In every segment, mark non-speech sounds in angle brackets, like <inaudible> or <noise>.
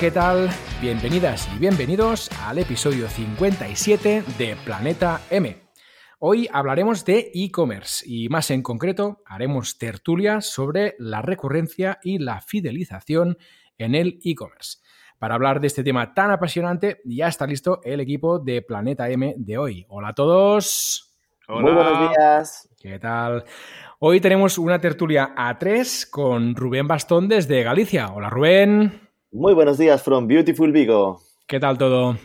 ¿qué tal? Bienvenidas y bienvenidos al episodio 57 de Planeta M. Hoy hablaremos de e-commerce y más en concreto haremos tertulia sobre la recurrencia y la fidelización en el e-commerce. Para hablar de este tema tan apasionante, ya está listo el equipo de Planeta M de hoy. Hola a todos. Hola. Muy buenos días. ¿Qué tal? Hoy tenemos una tertulia a tres con Rubén Bastón desde Galicia. Hola Rubén. Muy buenos días from Beautiful Vigo. ¿Qué tal todo?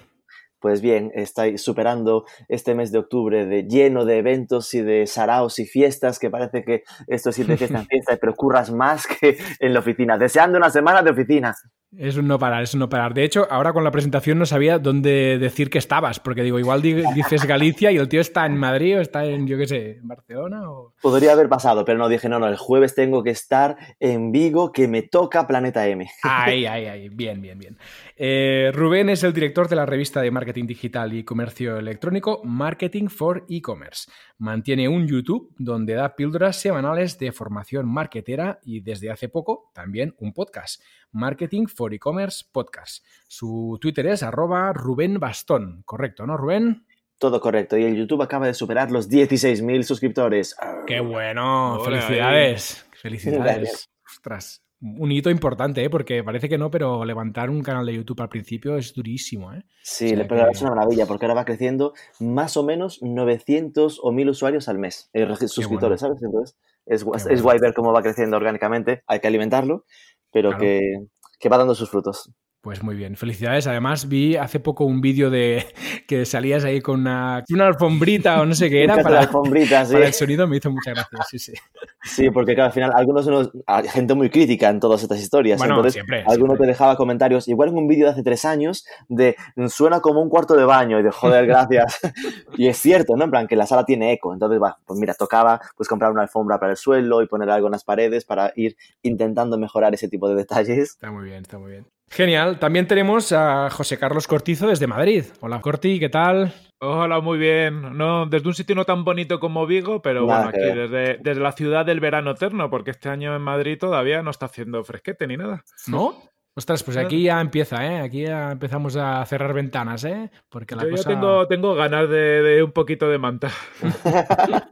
Pues bien, estáis superando este mes de octubre de lleno de eventos y de saraos y fiestas, que parece que esto es ir de fiesta en <laughs> fiesta, pero curras más que en la oficina, deseando una semana de oficina. Es un no parar, es un no parar. De hecho, ahora con la presentación no sabía dónde decir que estabas, porque digo, igual <laughs> dices Galicia y el tío está en Madrid o está en, yo qué sé, en Barcelona. O... Podría haber pasado, pero no dije, no, no, el jueves tengo que estar en Vigo, que me toca Planeta M. Ay, ay, ay, bien, bien, bien. Eh, Rubén es el director de la revista de marketing digital y comercio electrónico Marketing for E-Commerce. Mantiene un YouTube donde da píldoras semanales de formación marketera y desde hace poco también un podcast, Marketing for E-Commerce Podcast. Su Twitter es arroba Rubén Bastón, ¿correcto, no, Rubén? Todo correcto. Y el YouTube acaba de superar los 16.000 suscriptores. ¡Qué bueno! ¡Felicidades! ¡Felicidades! Ostras, un hito importante, ¿eh? porque parece que no, pero levantar un canal de YouTube al principio es durísimo. ¿eh? Sí, o sea pero que... es una maravilla, porque ahora va creciendo más o menos 900 o 1000 usuarios al mes, eh, suscriptores, bueno. ¿sabes? Entonces, es, es bueno. guay ver cómo va creciendo orgánicamente, hay que alimentarlo, pero claro. que, que va dando sus frutos. Pues muy bien, felicidades. Además, vi hace poco un vídeo de <laughs> que salías ahí con una, una alfombrita o no sé qué <laughs> era para, alfombrita, sí. para el sonido, me hizo mucha gracia. Sí, sí. Sí, porque claro, al final algunos unos, hay gente muy crítica en todas estas historias. Bueno, Entonces, siempre, alguno siempre. te dejaba comentarios, igual en un vídeo de hace tres años, de suena como un cuarto de baño y de joder, gracias. <laughs> y es cierto, ¿no? En plan, que la sala tiene eco. Entonces, va, pues mira, tocaba pues comprar una alfombra para el suelo y poner algo en las paredes para ir intentando mejorar ese tipo de detalles. Está muy bien, está muy bien. Genial. También tenemos a José Carlos Cortizo desde Madrid. Hola, Corti, ¿qué tal? Hola, muy bien. No, desde un sitio no tan bonito como Vigo, pero Nada bueno, aquí desde, desde, la ciudad del verano eterno, porque este año en Madrid todavía no está haciendo fresquete ni nada. ¿No? Ostras, pues aquí ya empieza, ¿eh? Aquí ya empezamos a cerrar ventanas, ¿eh? Porque la Yo cosa... ya tengo, tengo ganas de, de un poquito de manta. <laughs>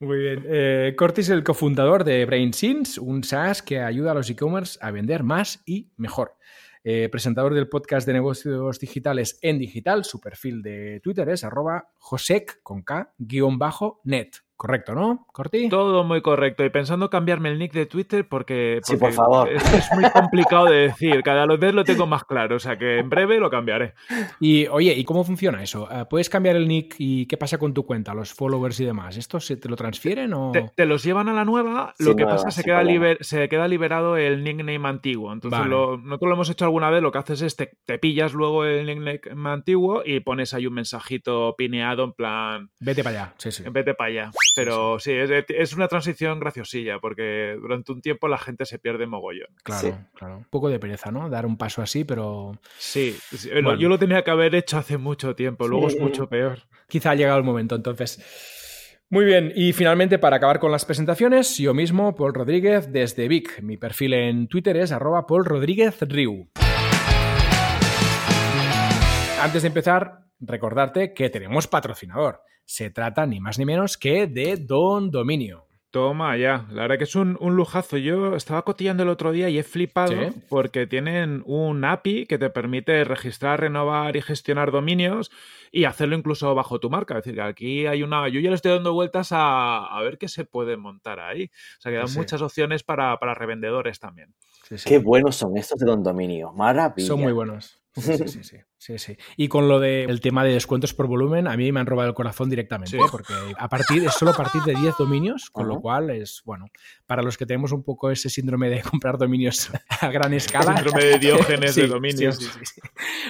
Muy bien. Eh, es el cofundador de BrainSins, un SaaS que ayuda a los e-commerce a vender más y mejor. Eh, presentador del podcast de negocios digitales en digital, su perfil de Twitter es arroba josec con K guion bajo net. Correcto, ¿no, Corti? Todo muy correcto. Y pensando cambiarme el nick de Twitter porque, porque sí, por favor. Es, es, muy complicado de decir. Cada vez lo tengo más claro. O sea que en breve lo cambiaré. Y oye, ¿y cómo funciona eso? Eh, ¿Puedes cambiar el nick y qué pasa con tu cuenta, los followers y demás? ¿Esto se te lo transfieren o...? Te, te los llevan a la nueva. Sí, lo que nueva, pasa es que sí, se, queda claro. liber, se queda liberado el nickname antiguo. Entonces Vale. lo, nosotros lo hemos hecho alguna vez. Lo que haces es te, te pillas luego el nickname antiguo y pones ahí un mensajito pineado en plan... Vete para allá. Sí, sí. Vete para allá. Pero sí, es, es, una transición graciosilla porque durante un tiempo la gente se pierde mogollón. Claro, Sí. claro. Un poco de pereza, ¿no? Dar un paso así, pero Sí, sí, Bueno. yo lo tenía que haber hecho hace mucho tiempo. Luego es mucho peor. quizá ha llegado el momento. Entonces, muy bien. Y finalmente, para acabar con las presentaciones, yo mismo, Paul Rodríguez, desde Vic. Mi perfil en Twitter es arroba Paul Rodríguez Riu. Antes de empezar, recordarte que tenemos patrocinador. Se trata ni más ni menos que de Don Dominio. Toma, ya. La verdad que es un, un, lujazo. Yo estaba cotillando el otro día y he flipado ¿Sí? porque tienen un API que te permite registrar, renovar y gestionar dominios y hacerlo incluso bajo tu marca. Es decir, que aquí hay una. Yo ya le estoy dando vueltas a, a ver qué se puede montar ahí. O sea, que dan Sí. muchas opciones para, para revendedores también. Sí, sí. Qué buenos son estos de Don Dominio. Maravilla. Son muy buenos. Sí, sí, sí, sí. Y con lo del tema de descuentos por volumen, a mí me han robado el corazón directamente, Sí. porque a partir, es solo a partir de 10 dominios, con lo cual es, bueno, para los que tenemos un poco ese síndrome de comprar dominios a gran escala. Síndrome de Diógenes de dominios. sí, sí, sí.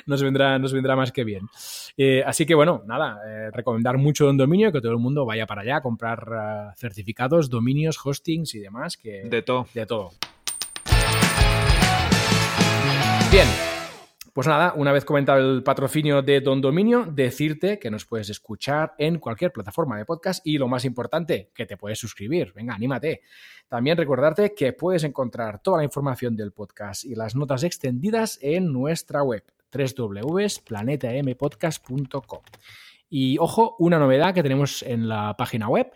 Nos, vendrá, nos vendrá más que bien. Eh, así que bueno, nada, eh, recomendar mucho un dominio, que todo el mundo vaya para allá a comprar eh, certificados, dominios, hostings y demás, que De todo. de todo. Bien. Pues nada, una vez comentado el patrocinio de Don Dominio, decirte que nos puedes escuchar en cualquier plataforma de podcast y lo más importante, que te puedes suscribir. Venga, anímate. También recordarte que puedes encontrar toda la información del podcast y las notas extendidas en nuestra web www.planetampodcast.com. Y ojo, una novedad que tenemos en la página web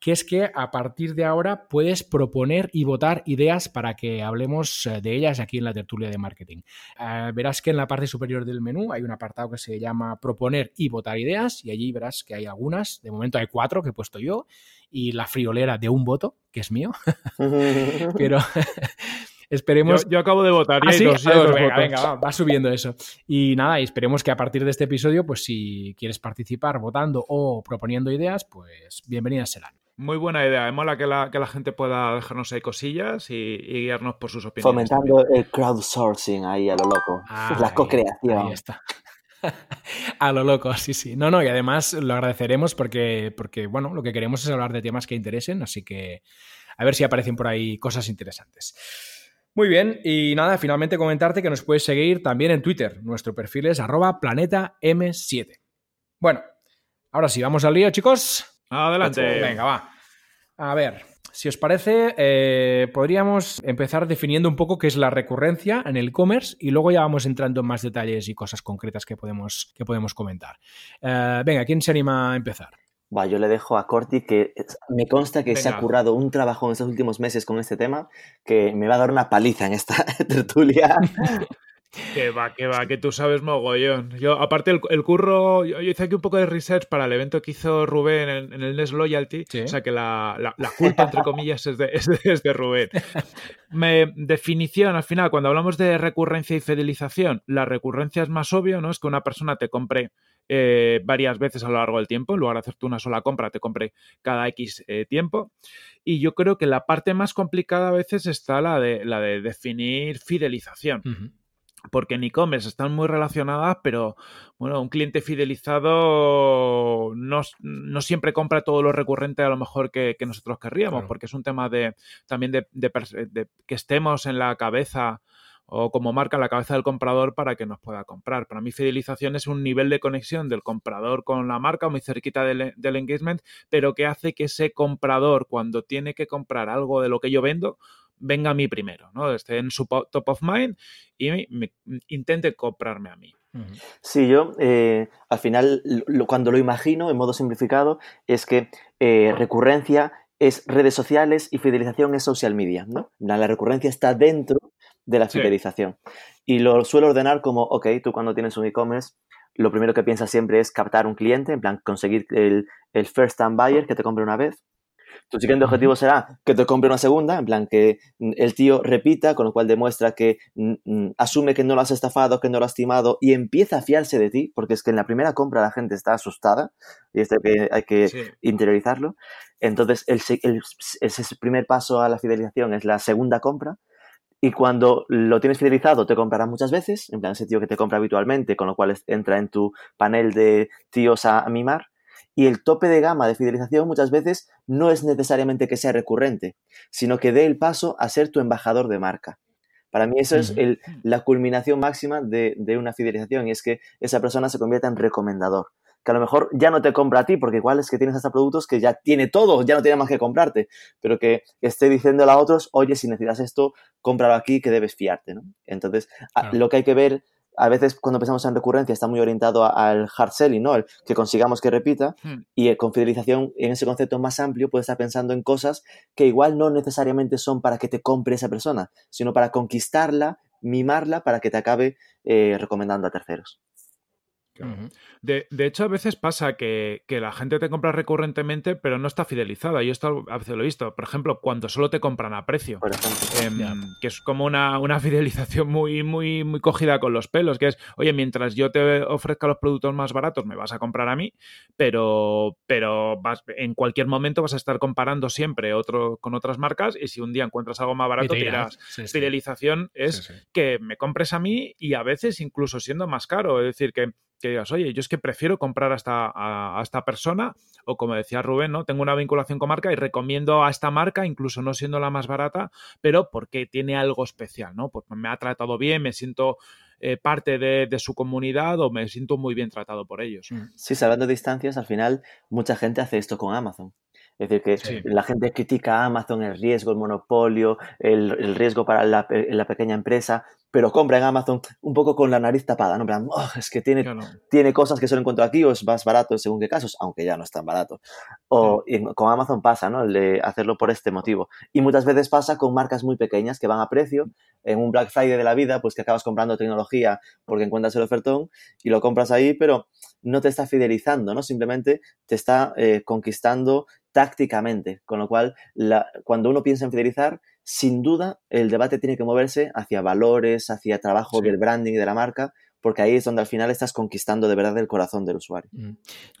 que es que a partir de ahora puedes proponer y votar ideas para que hablemos eh, de ellas aquí en la tertulia de marketing. Eh, verás que en la parte superior del menú hay un apartado que se llama proponer y votar ideas y allí verás que hay algunas, de momento hay cuatro que he puesto yo y la friolera de un voto, que es mío, <laughs> pero... <laughs> Esperemos. Yo, acabo de votar. ¿Ah, venga, venga, va, subiendo eso. Y nada, esperemos que a partir de este episodio, pues si quieres participar votando o proponiendo ideas, pues bienvenidas serán. Muy buena idea. Me mola que la, que la gente pueda dejarnos ahí cosillas y, guiarnos por sus opiniones. Fomentando el crowdsourcing ahí a lo loco. la co-creación. Ahí está. <laughs> a lo loco, sí, sí. No, no, y además lo agradeceremos porque, porque, bueno, lo que queremos es hablar de temas que interesen, así que a ver si aparecen por ahí cosas interesantes. Muy bien, y nada, finalmente comentarte que nos puedes seguir también en Twitter. Nuestro perfil es arroba planeta M7. Bueno, ahora sí, vamos al lío, chicos. Adelante. Venga, va. A ver, si os parece, eh, podríamos empezar definiendo un poco qué es la recurrencia en el e-commerce y luego ya vamos entrando en más detalles y cosas concretas que podemos, que podemos comentar. Eh, venga, ¿quién se anima a empezar? Va, yo le dejo a Corti que me consta que se ha currado un trabajo en estos últimos meses con este tema que me va a dar una paliza en esta <laughs> tertulia. <laughs> Que va, que va, que tú sabes mogollón. Yo, aparte, el, curro, yo, hice aquí un poco de research para el evento que hizo Rubén en, el Nest Loyalty. O sea que la, culpa, entre comillas, es de, es de, Rubén. Me, definición, al final, cuando hablamos de recurrencia y fidelización, la recurrencia es más obvio, ¿no? Es que una persona te compre eh, varias veces a lo largo del tiempo, en lugar de hacerte una sola compra, te compre cada X eh, tiempo. Y yo creo que la parte más complicada a veces está la de, la de definir fidelización porque en e-commerce están muy relacionadas, pero bueno, un cliente fidelizado no, siempre compra todo lo recurrente a lo mejor que, nosotros querríamos, porque es un tema de también de, que estemos en la cabeza o como marca en la cabeza del comprador para que nos pueda comprar. Para mí fidelización es un nivel de conexión del comprador con la marca muy cerquita del, del engagement, pero que hace que ese comprador cuando tiene que comprar algo de lo que yo vendo, venga a mí primero, ¿no? Esté en su top of mind y intente comprarme a mí. Sí, yo eh, al final cuando lo imagino en modo simplificado es que eh, recurrencia es redes sociales y fidelización es social media, ¿no? La, recurrencia está dentro de la fidelización. Y lo suelo ordenar como, ok, tú cuando tienes un e-commerce, lo primero que piensas siempre es captar un cliente, en plan conseguir el, el first time buyer que te compre una vez. Tu siguiente objetivo será que te compre una segunda, en plan que el tío repita, con lo cual demuestra que asume que no lo has estafado, que no lo has timado y empieza a fiarse de ti, porque es que en la primera compra la gente está asustada y esto que, hay que interiorizarlo. Entonces, el, ese primer paso a la fidelización es la segunda compra. Y cuando lo tienes fidelizado, te comprará muchas veces, en plan ese tío que te compra habitualmente, con lo cual entra en tu panel de tíos a mimar y el tope de gama de fidelización muchas veces no es necesariamente que sea recurrente, sino que dé el paso a ser tu embajador de marca. Para mí eso es la culminación máxima de, una fidelización y es que esa persona se convierta en recomendador. Que a lo mejor ya no te compra a ti, porque igual es que tienes hasta productos que ya tiene todo, ya no tiene más que comprarte, pero que esté diciéndole a otros, oye, si necesitas esto, cómpralo aquí, que debes fiarte. ¿no? Entonces, lo que hay que ver a veces cuando pensamos en recurrencia está muy orientado al hard selling, ¿no? El que consigamos que repita. Hmm. Y con fidelización, en ese concepto más amplio, puedes estar pensando en cosas que igual no necesariamente son para que te compre esa persona, sino para conquistarla, mimarla, para que te acabe eh, recomendando a terceros. De, hecho, a veces pasa que, la gente te compra recurrentemente, pero no está fidelizada. Yo esto a veces lo he visto. Por ejemplo, cuando solo te compran a precio. Em, que es como una, <laughs> fidelización muy, muy, muy cogida con los pelos. Que es, oye, mientras yo te ofrezca los productos más baratos, me vas a comprar a mí, pero, pero vas, en cualquier momento vas a estar comparando siempre otro, con otras marcas. Y si un día encuentras algo más barato, te dirás. fidelización es que me compres a mí y a veces incluso siendo más caro. Es decir, que que digas, oye, yo es que prefiero comprar a esta, a, esta persona, o como decía Rubén, ¿no? Tengo una vinculación con marca y recomiendo a esta marca, incluso no siendo la más barata, pero porque tiene algo especial, ¿no? Pues me ha tratado bien, me siento eh, parte de, su comunidad o me siento muy bien tratado por ellos. Mm. Sí, salvando distancias, al final mucha gente hace esto con Amazon. Es decir, que la gente critica a Amazon el riesgo, el monopolio, el, riesgo para la, la, pequeña empresa, pero compra en Amazon un poco con la nariz tapada, ¿no? Oh, es que tiene, tiene cosas que solo encuentro aquí o es más barato según qué casos, aunque ya no es tan barato. O con Amazon pasa, ¿no? El de hacerlo por este motivo. Y muchas veces pasa con marcas muy pequeñas que van a precio, en un Black Friday de la vida, pues que acabas comprando tecnología porque encuentras el ofertón y lo compras ahí, pero no te está fidelizando, ¿no? Simplemente te está eh, conquistando tácticamente. Con lo cual, cuando uno piensa en fidelizar, sin duda el debate tiene que moverse hacia valores, hacia trabajo del branding de la marca, porque ahí es donde al final estás conquistando de verdad el corazón del usuario. Mm.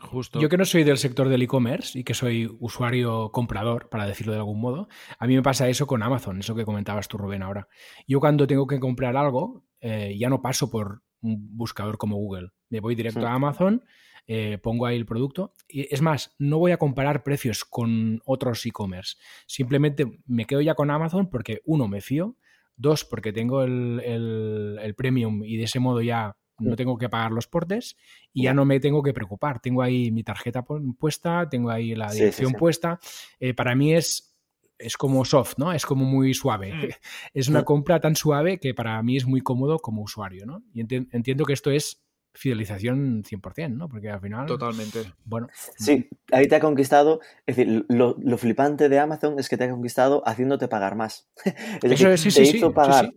Justo. Yo que no soy del sector del e-commerce y que soy usuario comprador, para decirlo de algún modo, a mí me pasa eso con Amazon, eso que comentabas tú, Rubén, ahora. Yo cuando tengo que comprar algo, eh, ya no paso por un buscador como Google. Me voy directo a Amazon eh, pongo ahí el producto. Y es más, no voy a comparar precios con otros e-commerce. Simplemente me quedo ya con Amazon porque, uno, me fío. Dos, porque tengo el, premium y de ese modo ya no tengo que pagar los portes y ya no me tengo que preocupar. Tengo ahí mi tarjeta puesta, tengo ahí la dirección puesta. Eh, para mí es, es como soft, ¿no? Es como muy suave. Mm. <laughs> Es una compra tan suave que para mí es muy cómodo como usuario, ¿no? Y entiendo que esto es fidelización 100%, ¿no? Porque al final... Totalmente. Bueno. Sí, ahí te ha conquistado, es decir, lo, flipante de Amazon es que te ha conquistado haciéndote pagar más. <laughs> es decir, te hizo pagar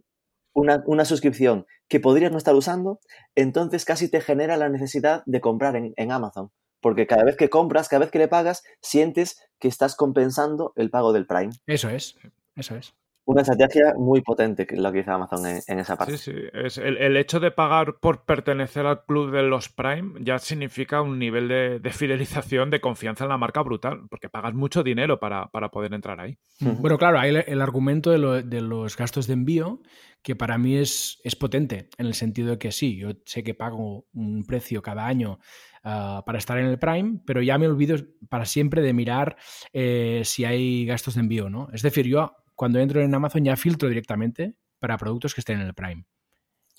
Una, suscripción que podrías no estar usando, entonces casi te genera la necesidad de comprar en, en Amazon. Porque cada vez que compras, cada vez que le pagas, sientes que estás compensando el pago del Prime. Eso es, eso es una estrategia muy potente que lo que hizo Amazon en, esa parte. Sí, sí. Es el, hecho de pagar por pertenecer al club de los Prime ya significa un nivel de, fidelización, de confianza en la marca brutal, porque pagas mucho dinero para, poder entrar ahí. Bueno, claro, hay el, argumento de, los gastos de envío, que para mí es, es potente, en el sentido de que sí, yo sé que pago un precio cada año ah, para estar en el Prime, pero ya me olvido para siempre de mirar eh, si hay gastos de envío, ¿no? Es decir, yo cuando entro en Amazon ya filtro directamente para productos que estén en el Prime.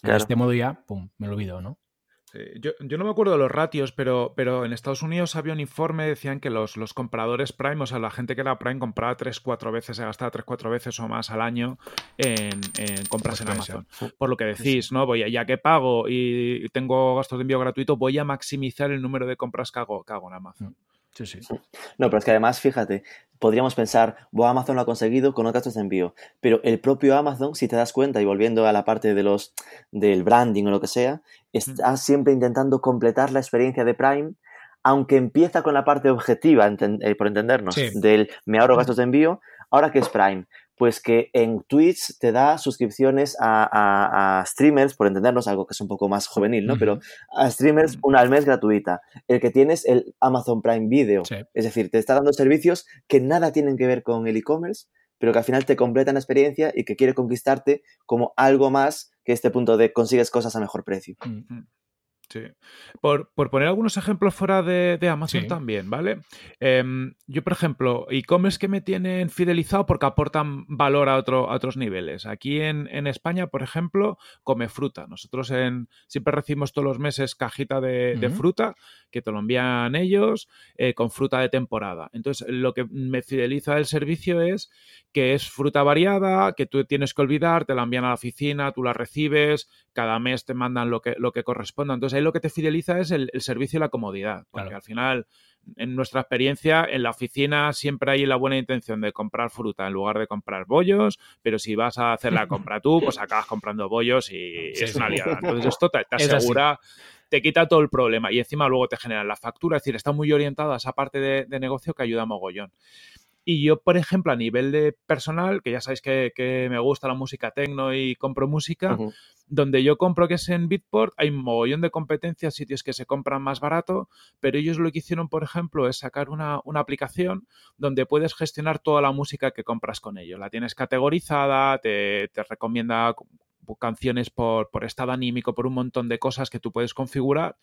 De este modo ya, pum, me lo olvido, ¿no? yo, no me acuerdo de los ratios, pero, pero en Estados Unidos había un informe, decían que los, los compradores Prime, o sea, la gente que era Prime compraba 3-4 veces, se gastaba 3-4 veces o más al año en, compras en Amazon. Por lo que decís, ¿no? Voy a, ya que pago y tengo gastos de envío gratuito, voy a maximizar el número de compras que hago, que hago en Amazon. Sí, sí. No, pero es que además, fíjate, podríamos pensar, bueno, Amazon lo ha conseguido con los gastos de envío, pero el propio Amazon, si te das cuenta, y volviendo a la parte de los del branding o lo que sea, está siempre intentando completar la experiencia de Prime, aunque empieza con la parte objetiva, eh, por entendernos, del me ahorro gastos de envío, ahora que es Prime, pues que en Twitch te da suscripciones a, streamers, por entendernos, algo que es un poco más juvenil, ¿no? Pero a streamers una al mes gratuita. El que tienes el Amazon Prime Video. Es decir, te está dando servicios que nada tienen que ver con el e-commerce, pero que al final te completan la experiencia y que quiere conquistarte como algo más que este punto de consigues cosas a mejor precio. Sí. Por, poner algunos ejemplos fuera de, Amazon también, ¿vale? Em, yo, por ejemplo, e-commerce que me tienen fidelizado porque aportan valor a, otro, otros niveles. Aquí en, España, por ejemplo, come fruta. Nosotros en, siempre recibimos todos los meses cajita de, fruta que te lo envían ellos eh, con fruta de temporada. Entonces, lo que me fideliza el servicio es que es fruta variada, que tú tienes que olvidar, te la envían a la oficina, tú la recibes, cada mes te mandan lo que, lo que corresponda. Entonces lo que te fideliza es el, servicio y la comodidad, porque al final, en nuestra experiencia, en la oficina siempre hay la buena intención de comprar fruta en lugar de comprar bollos, pero si vas a hacer la compra tú, pues acabas comprando bollos y es una liada. <laughs> Entonces esto te, asegura... te quita todo el problema y encima luego te generan la factura, es decir, está muy orientada a esa parte de, de negocio que ayuda a mogollón. Y yo, por ejemplo, a nivel de personal, que ya sabéis que, me gusta la música tecno y compro música, donde yo compro que es en Bitport, hay un mogollón de competencias, sitios que se compran más barato, pero ellos lo que hicieron, por ejemplo, es sacar una, aplicación donde puedes gestionar toda la música que compras con ellos. La tienes categorizada, te, te recomienda canciones por, por estado anímico, por un montón de cosas que tú puedes configurar.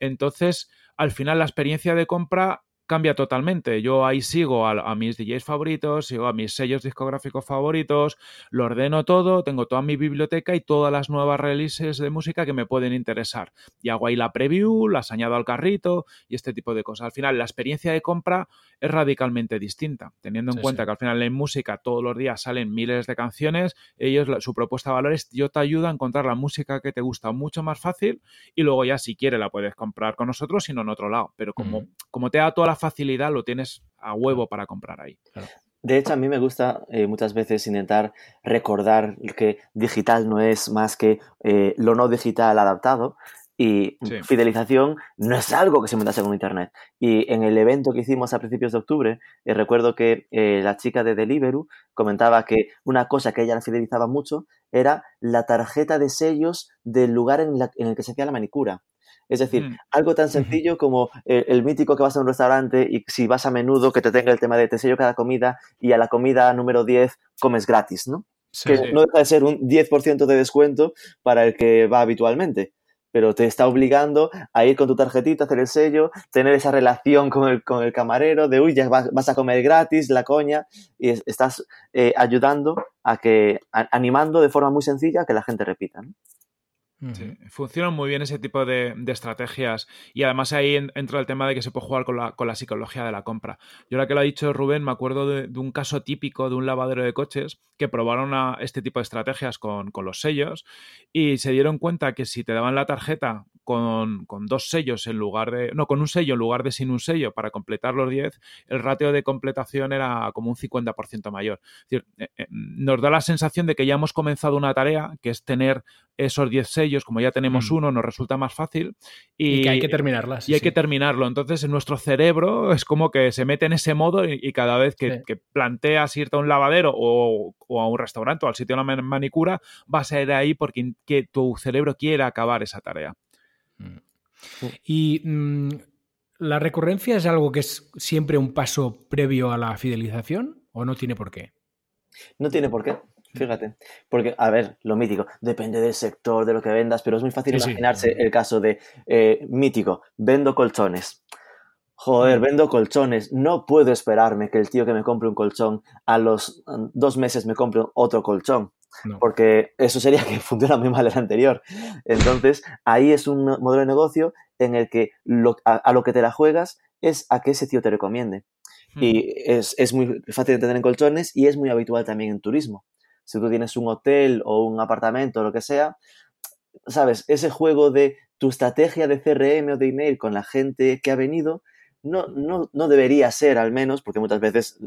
Entonces, al final, la experiencia de compra cambia totalmente. Yo ahí sigo a, mis DJs favoritos, sigo a mis sellos discográficos favoritos, lo ordeno todo, tengo toda mi biblioteca y todas las nuevas releases de música que me pueden interesar. Y hago ahí la preview, las añado al carrito y este tipo de cosas. Al final, la experiencia de compra es radicalmente distinta, teniendo en cuenta que al final en música todos los días salen miles de canciones, ellos su propuesta de valor es yo te ayudo a encontrar la música que te gusta mucho más fácil y luego ya si quieres la puedes comprar con nosotros, sino en otro lado. Pero como, como te da toda la facilidad, lo tienes a huevo para comprar ahí. De hecho, a mí me gusta eh, muchas veces intentar recordar que digital no es más que eh, lo no digital adaptado. Y fidelización no es algo que se inventase con Internet. Y en el evento que hicimos a principios de octubre, eh, recuerdo que la chica de Deliveroo comentaba que una cosa que ella la fidelizaba mucho era la tarjeta de sellos del lugar en, en el que se hacía la manicura. Es decir, mm. algo tan sencillo como el, mítico que vas a un restaurante y si vas a menudo que te tenga el tema de te sello cada comida y a la comida número 10 comes gratis, ¿no? que no deja de ser un 10% de descuento para el que va habitualmente pero te está obligando a ir con tu tarjetita, hacer el sello, tener esa relación con el, con el camarero de, uy, ya vas, a comer gratis, la coña, y estás eh, ayudando a que, animando de forma muy sencilla a que la gente repita. ¿no? Sí, funcionan muy bien ese tipo de, estrategias y además ahí entra el tema de que se puede jugar con la, psicología de la compra. Yo ahora que lo ha dicho Rubén, me acuerdo de, un caso típico de un lavadero de coches que probaron este tipo de estrategias con, con, los sellos y se dieron cuenta que si te daban la tarjeta con, dos sellos en lugar de. No, con un sello en lugar de sin un sello para completar los 10, el ratio de completación era como un 50% mayor. Es decir, eh, eh, nos da la sensación de que ya hemos comenzado una tarea, que es tener esos 10 sellos, como ya tenemos mm. uno, nos resulta más fácil. Y, que hay que terminarlas. Y hay que terminarlo. Entonces, en nuestro cerebro es como que se mete en ese modo y, cada vez que, planteas irte a un lavadero o, a un restaurante o al sitio de la manicura, vas a ir ahí porque tu cerebro quiere acabar esa tarea. Mm. Y mm, la recurrencia es algo que es siempre un paso previo a la fidelización o no tiene por qué? No tiene por qué. Fíjate, porque, a ver, lo mítico, depende del sector, de lo que vendas, pero es muy fácil imaginarse el caso de eh, mítico, vendo colchones. Joder, mm. vendo colchones, no puedo esperarme que el tío que me compre un colchón a los dos meses me compre otro colchón. Porque eso sería <laughs> que funciona muy mal el anterior. Entonces, ahí es un modelo de negocio en el que a, lo que te la juegas es a que ese tío te recomiende. Y es, es, muy fácil de tener en colchones y es muy habitual también en turismo. Si tú tienes un hotel o un apartamento o lo que sea, sabes, ese juego de tu estrategia de CRM o de email con la gente que ha venido, no, no, no debería ser al menos, porque muchas veces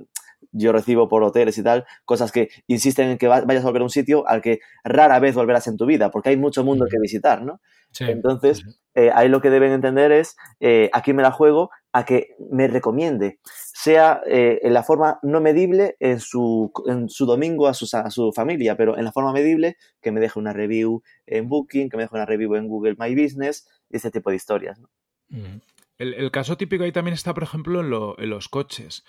yo recibo por hoteles y tal, cosas que insisten en que vayas a volver a un sitio al que rara vez volverás en tu vida, porque hay mucho mundo que visitar, ¿no? Entonces, eh, ahí lo que deben entender es eh, a quién me la juego, a que me recomiende, sea eh, en la forma no medible en su, en su domingo a su, a su, familia, pero en la forma medible que me deje una review en Booking, que me deje una review en Google My Business, y ese tipo de historias. ¿no? el, caso típico ahí también está, por ejemplo, en, en los coches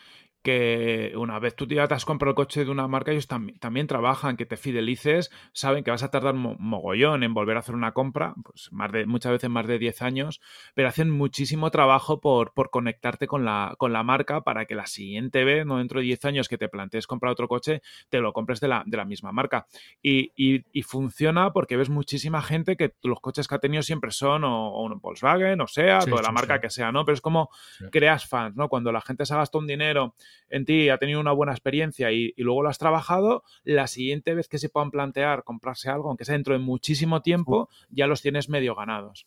que una vez tú ya te has comprado el coche de una marca, ellos también trabajan, que te fidelices, saben que vas a tardar mogollón en volver a hacer una compra, pues más de, muchas veces más de 10 años, pero hacen muchísimo trabajo por, por conectarte con la, con la marca para que la siguiente vez, no dentro de 10 años que te plantees comprar otro coche, te lo compres de la, de la misma marca. Y, y, funciona porque ves muchísima gente que los coches que ha tenido siempre son o, un Volkswagen, o sea, toda la marca que sea, ¿no? Pero es como creas fans, ¿no? Cuando la gente se ha gastado un dinero en ti, ha tenido una buena experiencia y, luego lo has trabajado, la siguiente vez que se puedan plantear comprarse algo, aunque sea dentro de muchísimo tiempo, ya los tienes medio ganados.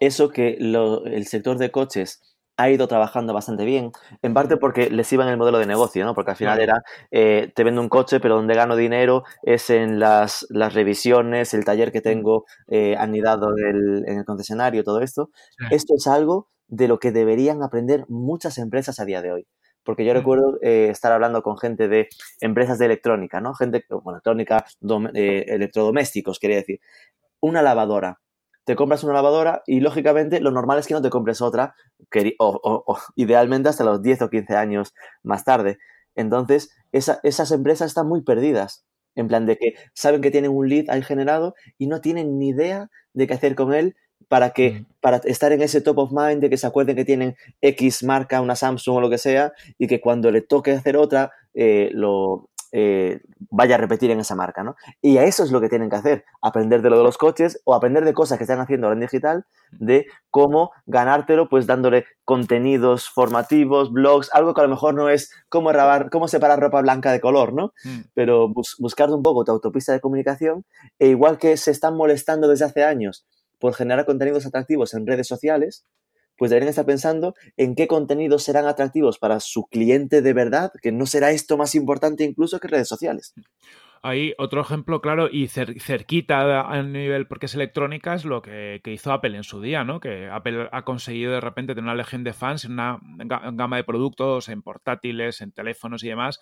Eso que el sector de coches ha ido trabajando bastante bien, en parte porque les iba en el modelo de negocio, ¿no? Porque al final era, eh, te vendo un coche, pero donde gano dinero es en las, revisiones, el taller que tengo eh, anidado en el concesionario, todo esto. Esto es algo de lo que deberían aprender muchas empresas a día de hoy. Porque yo recuerdo eh, estar hablando con gente de empresas de electrónica, ¿no? Gente, bueno, electrónica, eh, electrodomésticos, quería decir. Una lavadora. Te compras una lavadora y, lógicamente, lo normal es que no te compres otra, o, idealmente hasta los 10 o 15 años más tarde. Entonces, esas empresas están muy perdidas. En plan de que saben que tienen un lead ahí generado y no tienen ni idea de qué hacer con él para que Mm. para estar en ese top of mind de que se acuerden que tienen X marca, una Samsung o lo que sea, y que cuando le toque hacer otra, eh, lo eh, vaya a repetir en esa marca, ¿no? Y a eso es lo que tienen que hacer, aprender de lo de los coches o aprender de cosas que están haciendo ahora en digital, de cómo ganártelo, pues dándole contenidos formativos, blogs, algo que a lo mejor no es cómo, rabar- cómo separar ropa blanca de color, ¿no? Mm. pero bus- buscar un poco tu autopista de comunicación e igual que se están molestando desde hace años por generar contenidos atractivos en redes sociales, pues deberían estar pensando en qué contenidos serán atractivos para su cliente de verdad, que no será esto más importante incluso que redes sociales. Ahí otro ejemplo, claro, y cer- cerquita a nivel, porque es electrónica, es lo que, hizo Apple en su día, ¿no? Que Apple ha conseguido de repente tener una legión de fans en una ga- gama de productos, en portátiles, en teléfonos y demás,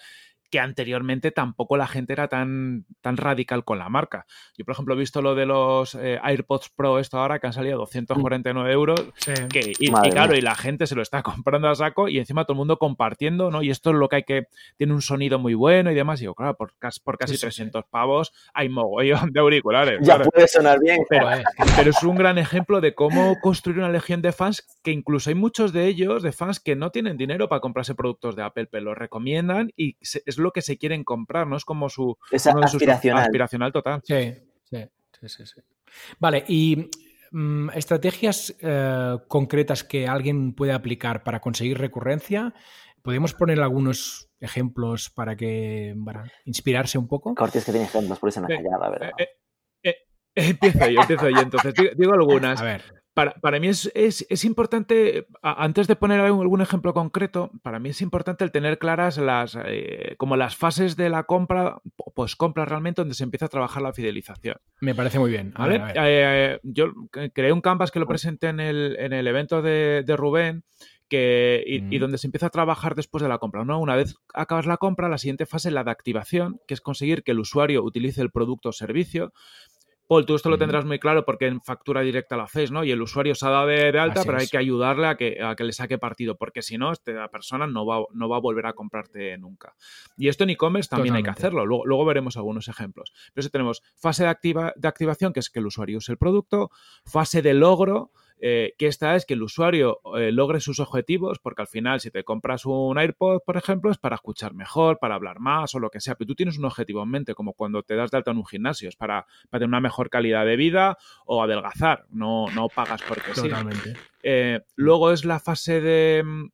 que anteriormente tampoco la gente era tan, tan radical con la marca. Yo, por ejemplo, he visto lo de los eh, AirPods Pro, esto ahora, que han salido 249 euros, Sí. que, y, y claro, y la gente se lo está <laughs> comprando a saco y encima todo el mundo compartiendo, ¿no? Y esto es lo que hay que. Tiene un sonido muy bueno y demás. Y digo, claro, por, por casi Sí, sí, sí. 300 pavos hay mogollón de auriculares. Ya claro. puede sonar bien. Pero, Joder. pero es un gran ejemplo de cómo construir una legión de fans que incluso hay muchos de ellos, de fans que no tienen dinero para comprarse productos de Apple, pero los recomiendan y se- es lo que se quieren comprar, ¿no? Es como su Es uno de sus- aspiracional. aspiracional total. Sí, sí, sí, sí, sí. Vale, y mm, estrategias eh, concretas que alguien puede aplicar para conseguir recurrencia. ¿Podemos poner algunos ejemplos para que para inspirarse un poco? Cortes que tiene ejemplos, por eso me Eh, he callado, la verdad. Eh, eh, eh, empiezo yo, empiezo yo. Entonces, digo, <laughs> digo algunas. A ver, Para, para mí es, es- es importante, antes de poner algún, algún ejemplo concreto, para mí es importante el tener claras las, eh, como las fases de la compra, pues compra realmente, donde se empieza a trabajar la fidelización. me parece muy bien. A ¿vale? ver, a ver. Eh, yo creé un canvas que lo presenté en el, en el evento de, de Rubén. Que, y, y Mm. donde se empieza a trabajar después de la compra. ¿no? Una vez acabas la compra, la siguiente fase es la de activación, que es conseguir que el usuario utilice el producto o servicio. Paul, tú esto lo tendrás muy claro porque en factura directa lo hacéis, ¿no? Y el usuario se ha dado de, de alta, Así pero hay que ayudarle a que, a que le saque partido, porque si no, esta persona no va, no va a volver a comprarte nunca. Y esto en e-commerce también hay que hacerlo. Luego, luego veremos algunos ejemplos. Pero eso tenemos fase de, activa- de activación, que es que el usuario use el producto, fase de logro, eh, que esta es que el usuario eh, logre sus objetivos, porque al final, si te compras un AirPod, por ejemplo, es para escuchar mejor, para hablar más o lo que sea, pero tú tienes un objetivo en mente, como cuando te das de alta en un gimnasio, es para, para tener una mejor calidad de vida o adelgazar, no, no pagas porque sí. Eh, luego es la fase de, mm,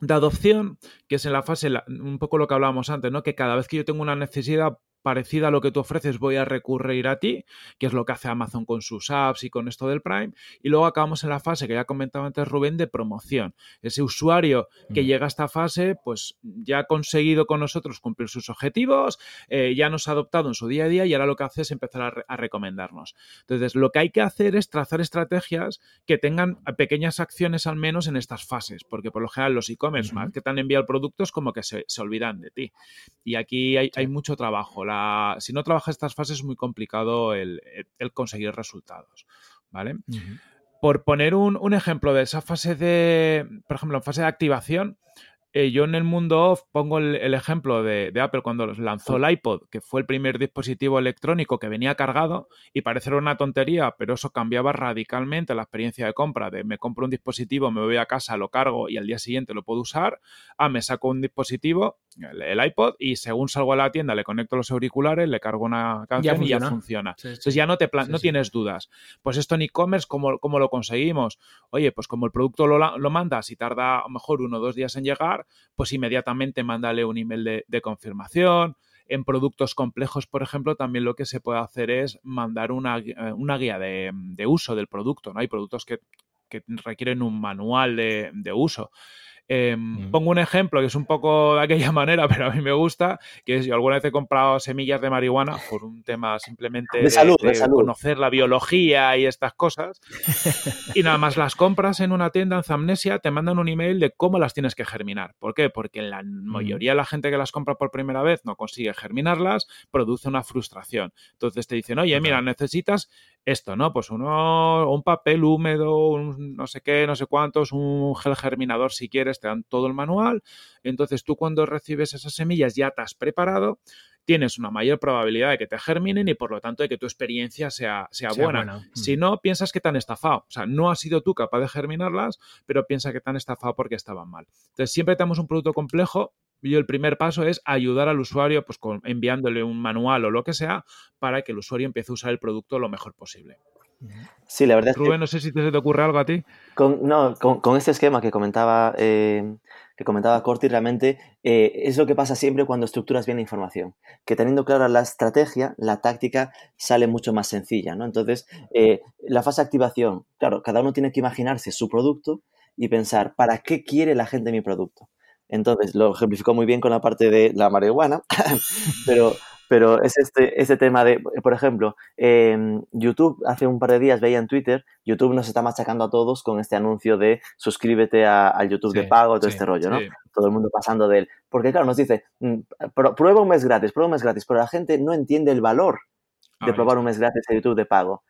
de adopción, que es en la fase, un poco lo que hablábamos antes, ¿no? Que cada vez que yo tengo una necesidad parecida a lo que tú ofreces, voy a recurrir a ti, que es lo que hace Amazon con sus apps y con esto del Prime. Y luego acabamos en la fase que ya comentaba antes Rubén de promoción. Ese usuario que Mm. llega a esta fase, pues ya ha conseguido con nosotros cumplir sus objetivos, eh, ya nos ha adoptado en su día a día y ahora lo que hace es empezar a, re- a recomendarnos. Entonces, lo que hay que hacer es trazar estrategias que tengan pequeñas acciones al menos en estas fases, porque por lo general los e-commerce, una vez que te han enviado el producto, es como que se, se olvidan de ti. Y aquí hay, hay mucho trabajo. La, si no trabajas estas fases es muy complicado el, el conseguir resultados. ¿Vale? Por poner un, un ejemplo de esa fase de, por ejemplo, en fase de activación, eh, yo en el mundo off pongo el, el ejemplo de, de Apple cuando lanzó el iPod, que fue el primer dispositivo electrónico que venía cargado y parecer una tontería, pero eso cambiaba radicalmente la experiencia de compra, de me compro un dispositivo, me voy a casa, lo cargo y al día siguiente lo puedo usar, a me saco un dispositivo, el, iPod, y según salgo a la tienda le conecto los auriculares, le cargo una canción y ya funciona. funciona. Sí, sí. Entonces ya no, te plan- Sí, no tienes dudas. Pues esto en e-commerce, ¿cómo, cómo lo conseguimos? Oye, pues como el producto lo, lo mandas y tarda a lo mejor uno o dos días en llegar, pues inmediatamente mándale un email de, de confirmación. En productos complejos, por ejemplo, también lo que se puede hacer es mandar una, eh, una guía de, de uso del producto. ¿no? Hay productos que, que requieren un manual de, de uso. Eh, Mm. Pongo un ejemplo que es un poco de aquella <laughs> manera, pero a mí me gusta, que es yo alguna vez he comprado semillas de marihuana por un tema simplemente De salud, de salud. conocer la biología y estas cosas. y nada más las compras en una tienda en Zamnesia, te mandan un email de cómo las tienes que germinar. ¿Por qué? Porque la mayoría de la gente que las compra por primera vez no consigue germinarlas, produce una frustración. Entonces te dicen, oye, mira, necesitas esto, ¿no? Pues uno, un papel húmedo, un no sé qué, no sé cuántos, un gel germinador si quieres, te dan todo el manual. Entonces tú cuando recibes esas semillas ya te has preparado, tienes una mayor probabilidad de que te germinen y por lo tanto de que tu experiencia sea, sea, buena. Si mm. no, piensas que te han estafado. O sea, no has sido tú capaz de germinarlas, pero piensa que te han estafado porque estaban mal. Entonces, siempre tenemos un producto complejo y el primer paso es ayudar al usuario, pues enviándole un manual o lo que sea, para que el usuario empiece a usar el producto lo mejor posible. Sí, la verdad Rubén, no sé si te, te ocurre algo a ti. Con, no, con, este esquema que comentaba, eh, que comentaba Corti, realmente eh, es lo que pasa siempre cuando estructuras bien la información. Que teniendo clara la estrategia, la táctica sale mucho más sencilla. ¿no? Entonces, eh, la fase de activación, claro, cada uno tiene que imaginarse su producto y pensar, ¿para qué quiere la gente mi producto? Entonces, lo ejemplificó muy bien con la parte de la marihuana, <laughs> pero pero es este, este tema de, por ejemplo, YouTube hace un par de días veía en Twitter, YouTube nos está machacando a todos con este anuncio de suscríbete al YouTube de pago, todo este rollo, ¿no? Todo el mundo pasando de él. Porque claro, nos dice, mm, prueba un mes gratis, prueba un mes gratis, pero la gente no entiende el valor de probar un mes gratis a YouTube de pago.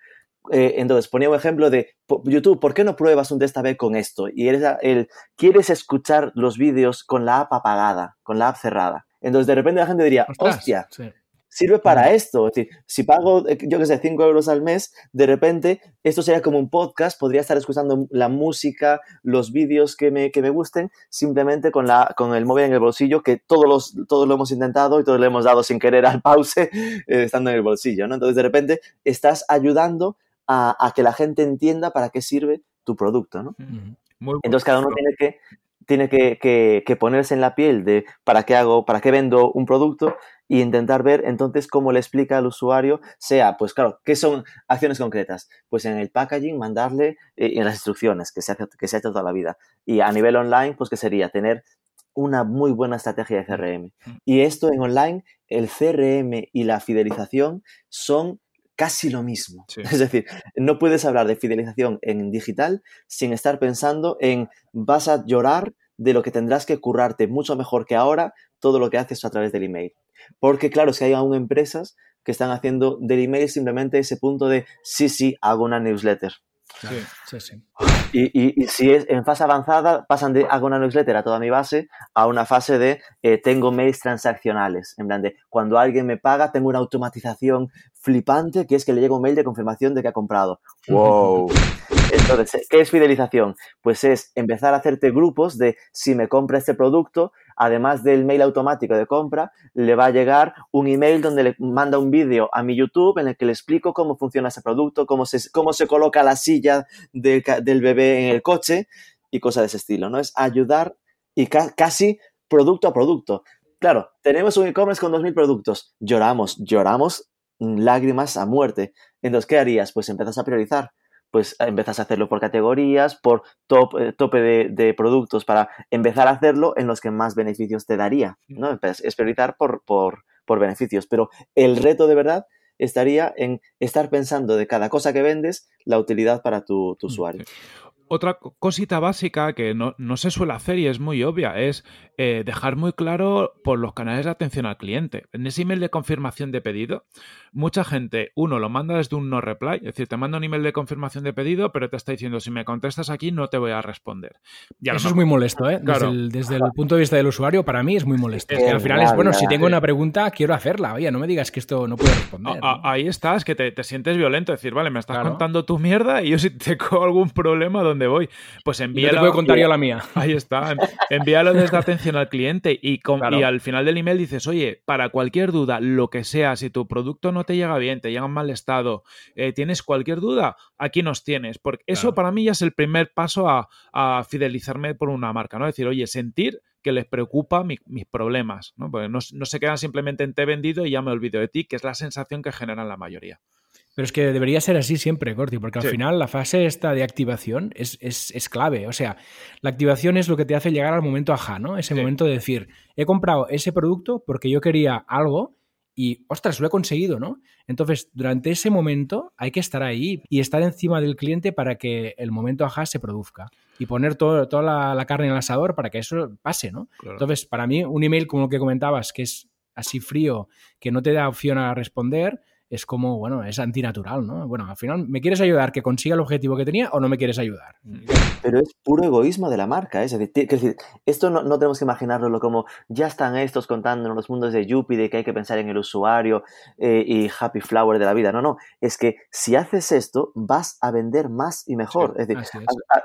Eh, entonces ponía un ejemplo de YouTube, ¿por qué no pruebas un vez con esto? Y eres el, quieres escuchar los vídeos con la app apagada, con la app cerrada. Entonces de repente la gente diría, hostia, sirve para esto. Es decir, si pago, eh, yo qué sé, 5 euros al mes, de repente esto sería como un podcast, podría estar escuchando la música, los vídeos que me, que me gusten, simplemente con, la, con el móvil en el bolsillo, que todos, los, todos lo hemos intentado y todos le hemos dado sin querer al pause <laughs> eh, estando en el bolsillo. ¿no? Entonces, de repente, estás ayudando a, que la gente entienda para qué sirve tu producto. ¿no? Entonces, cada uno tiene que tiene que, que, ponerse en la piel de para qué hago, para qué vendo un producto y intentar ver entonces cómo le explica al usuario, sea, pues claro, ¿qué son acciones concretas? Pues en el packaging mandarle eh, en las instrucciones que se, hace, que se ha hecho toda la vida. Y a nivel online, pues que sería tener una muy buena estrategia de CRM. Y esto en online, el CRM y la fidelización son casi lo mismo. Es decir, no puedes hablar de fidelización en digital sin estar pensando en vas a llorar de lo que tendrás que currarte mucho mejor que ahora todo lo que haces a través del email. Porque claro, si hay aún empresas que están haciendo del email simplemente ese punto de sí, sí, hago una newsletter. Sí, sí, Y, si es en fase avanzada, pasan de hago una newsletter a toda mi base a una fase de eh, tengo mails transaccionales. En plan de cuando alguien me paga, tengo una automatización flipante que es que le llega un mail de confirmación de que ha comprado. ¡Wow! Entonces, ¿qué es fidelización? Pues es empezar a hacerte grupos de si me compra este producto, además del mail automático de compra, le va a llegar un email donde le manda un vídeo a mi YouTube en el que le explico cómo funciona ese producto, cómo se, cómo se coloca la silla del bebé en el coche y cosas de ese estilo, ¿no? Es ayudar y casi producto a producto. Claro, tenemos un e-commerce con 2.000 productos. Lloramos, lloramos lágrimas a muerte. Entonces, ¿qué harías? Pues empiezas a priorizar pues empezás a hacerlo por categorías, por top, eh, tope de, productos para empezar a hacerlo en los que más beneficios te daría, ¿no? Es priorizar por, por, por beneficios, pero el reto de verdad estaría en estar pensando de cada cosa que vendes la utilidad para tu, tu usuario. Otra cosita básica que no, se suele hacer y es muy obvia es eh, dejar muy claro por los canales de atención al cliente. En ese email de confirmación de pedido, mucha gente, uno, lo manda desde un no reply, es decir, te manda un email de confirmación de pedido, pero te está diciendo, si me contestas aquí, no te voy a responder. Eso es muy molesto, ¿eh? Desde, el, punto de vista del usuario, para mí es muy molesto. al final es, bueno, si tengo una pregunta, quiero hacerla. Oye, no me digas que esto no puedo responder. Ahí estás, que te, sientes violento, es decir, vale, me estás contando tu mierda y yo si tengo <laughs> algún problema, ¿dónde voy? Pues envíalo. te puedo contar yo la mía. <laughs> Ahí está. Envíalo desde atención al cliente y, y al final del email dices, oye, para cualquier duda, lo que sea, si tu producto no te llega bien, te llega en mal estado, eh, tienes cualquier duda, aquí nos tienes. Porque eso para mí ya es el primer paso a, fidelizarme por una marca, ¿no? decir, oye, sentir que les preocupa mis problemas, ¿no? Porque no, no, se quedan simplemente en te vendido y ya me olvido de ti, que es la sensación que generan la mayoría. Pero es que debería ser así siempre, Corti, porque al final la fase esta de activación es, es, clave. O sea, la activación es lo que te hace llegar al momento ajá, ¿no? Ese momento de decir, he comprado ese producto porque yo quería algo y, ostras, lo he conseguido, ¿no? Entonces, durante ese momento hay que estar ahí y estar encima del cliente para que el momento ajá se produzca y poner todo, toda la, carne en el asador para que eso pase, ¿no? Entonces, para mí, un email como lo que comentabas, que es así frío, que no te da opción a responder, es como, bueno, es antinatural, ¿no? Bueno, al final, ¿me quieres ayudar que consiga el objetivo que tenía o no me quieres ayudar? Pero es puro egoísmo de la marca, ¿eh? es decir, es decir esto no, no, tenemos que imaginarlo como ya están estos contándonos los mundos de Júpiter, que hay que pensar en el usuario eh, y happy flower de la vida. No, no, es que si haces esto, vas a vender más y mejor. es, decir,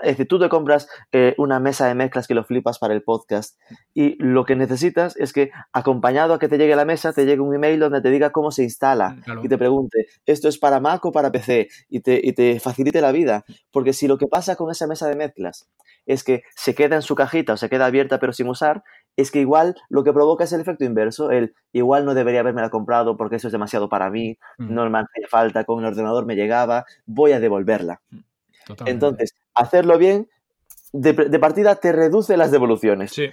es. decir, tú te compras eh, una mesa de mezclas que lo flipas para el podcast y lo que necesitas es que acompañado a que te llegue a la mesa, te llegue un email donde te diga cómo se instala y te pregunte, ¿esto es para Mac o para PC? Y te, y te facilite la vida. Porque si lo que pasa con esa mesa de mezclas es que se queda en su cajita o se queda abierta pero sin usar, es que igual lo que provoca es el efecto inverso, el igual no debería haberme la comprado porque eso es demasiado para mí, mm. no me hacía falta, con el ordenador me llegaba, voy a devolverla. Mm, Entonces, hacerlo bien, de, partida te reduce las devoluciones. Y,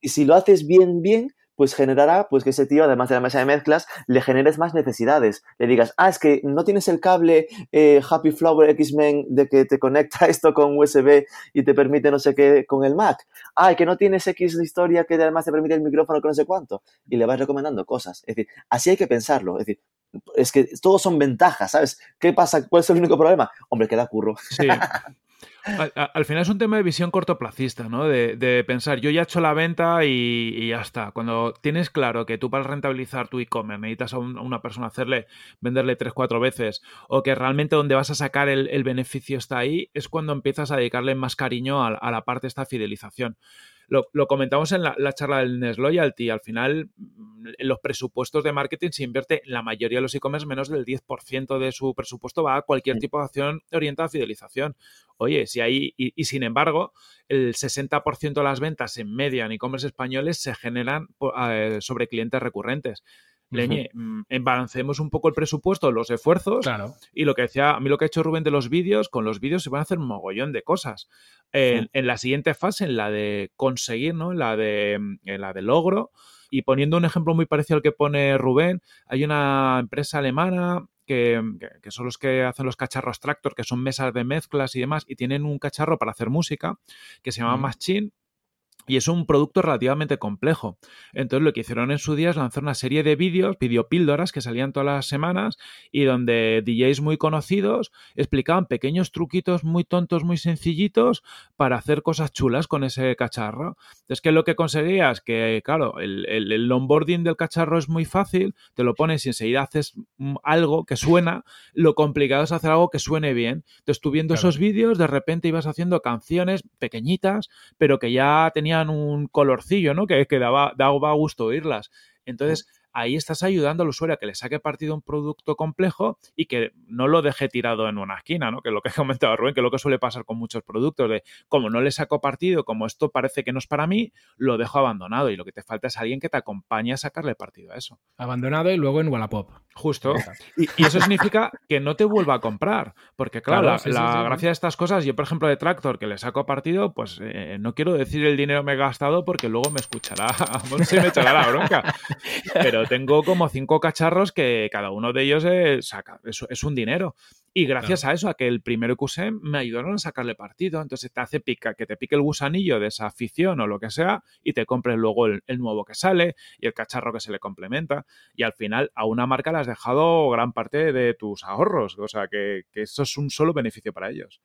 y, si lo haces bien, bien, pues generará pues que ese tío, además de la mesa de mezclas, le generes más necesidades. Le digas, ah, es que no tienes el cable eh, Happy Flower X-Men de que te conecta <laughs> esto con USB y te permite no sé qué con el Mac. Ah, que no tienes X historia que además te permite el micrófono con no sé cuánto. Y le vas recomendando cosas. Es decir, así hay que pensarlo. Es decir, es que todos son ventajas, ¿sabes? ¿Qué pasa? ¿Cuál es el único problema? Hombre, queda curro. Sí. <laughs> Al, final es un tema de visión cortoplacista, ¿no? De, pensar, yo ya he hecho la venta y, ya está. Cuando tienes claro que tú para rentabilizar tu e-commerce necesitas a, una persona hacerle, venderle tres, cuatro veces, o que realmente donde vas a sacar el, beneficio está ahí, es cuando empiezas a dedicarle más cariño a, la parte de esta fidelización lo, comentamos en la, charla del Nest Loyalty. Al final, en los presupuestos de marketing se invierte la mayoría de los e-commerce menos del 10% de su presupuesto va a cualquier tipo de acción orientada a fidelización. Oye, si hay, y, sin embargo, el 60% de las ventas en media en e-commerce españoles se generan eh, sobre clientes recurrentes. Leñe, uh un poco el presupuesto, los esfuerzos. Claro. Y lo que decía, a mí lo que ha hecho Rubén de los vídeos, con los vídeos se van a hacer un mogollón de cosas. En, la siguiente fase, en la de conseguir, ¿no? En la de, en la de logro. Y poniendo un ejemplo muy parecido al que pone Rubén, hay una empresa alemana que, que, son los que hacen los cacharros Tractor, que son mesas de mezclas y demás, y tienen un cacharro para hacer música que se llama Machine y es un producto relativamente complejo. Entonces lo que hicieron en su día es lanzar una serie de vídeos, videopíldoras que salían todas las semanas y donde DJs muy conocidos explicaban pequeños truquitos muy tontos, muy sencillitos para hacer cosas chulas con ese cacharro. Entonces, ¿qué es lo que conseguías? Que, claro, el, el, onboarding del cacharro es muy fácil, te lo pones y enseguida haces algo que suena, lo complicado es hacer algo que suene bien. Entonces, tú viendo esos vídeos, de repente ibas haciendo canciones pequeñitas, pero que ya tenían un colorcillo, ¿no? Que, que daba, daba gusto oírlas. Entonces, ahí estás ayudando al usuario a que le saque partido un producto complejo y que no lo deje tirado en una esquina, ¿no? Que es lo que ha comentado Rubén, que es lo que suele pasar con muchos productos, de como no le saco partido, como esto parece que no es para mí, lo dejo abandonado y lo que te falta es alguien que te acompañe a sacarle partido a eso. Abandonado y luego en Wallapop. Justo. Y, eso significa que no te vuelva a comprar, porque claro, la, gracia de estas cosas, yo por ejemplo de Tractor, que le saco partido, pues eh, no quiero decir el dinero me he gastado porque luego me escuchará, <laughs> se me echará la bronca. Pero <laughs> tengo como cinco cacharros que cada uno de ellos es, saca, es, un dinero. Y gracias a eso, a que el primero que usé, me ayudaron a sacarle partido. Entonces te hace pica, que te pique el gusanillo de esa afición o lo que sea y te compres luego el, nuevo que sale y el cacharro que se le complementa. Y al final a una marca le has dejado gran parte de tus ahorros. O sea que, que eso es un solo beneficio para ellos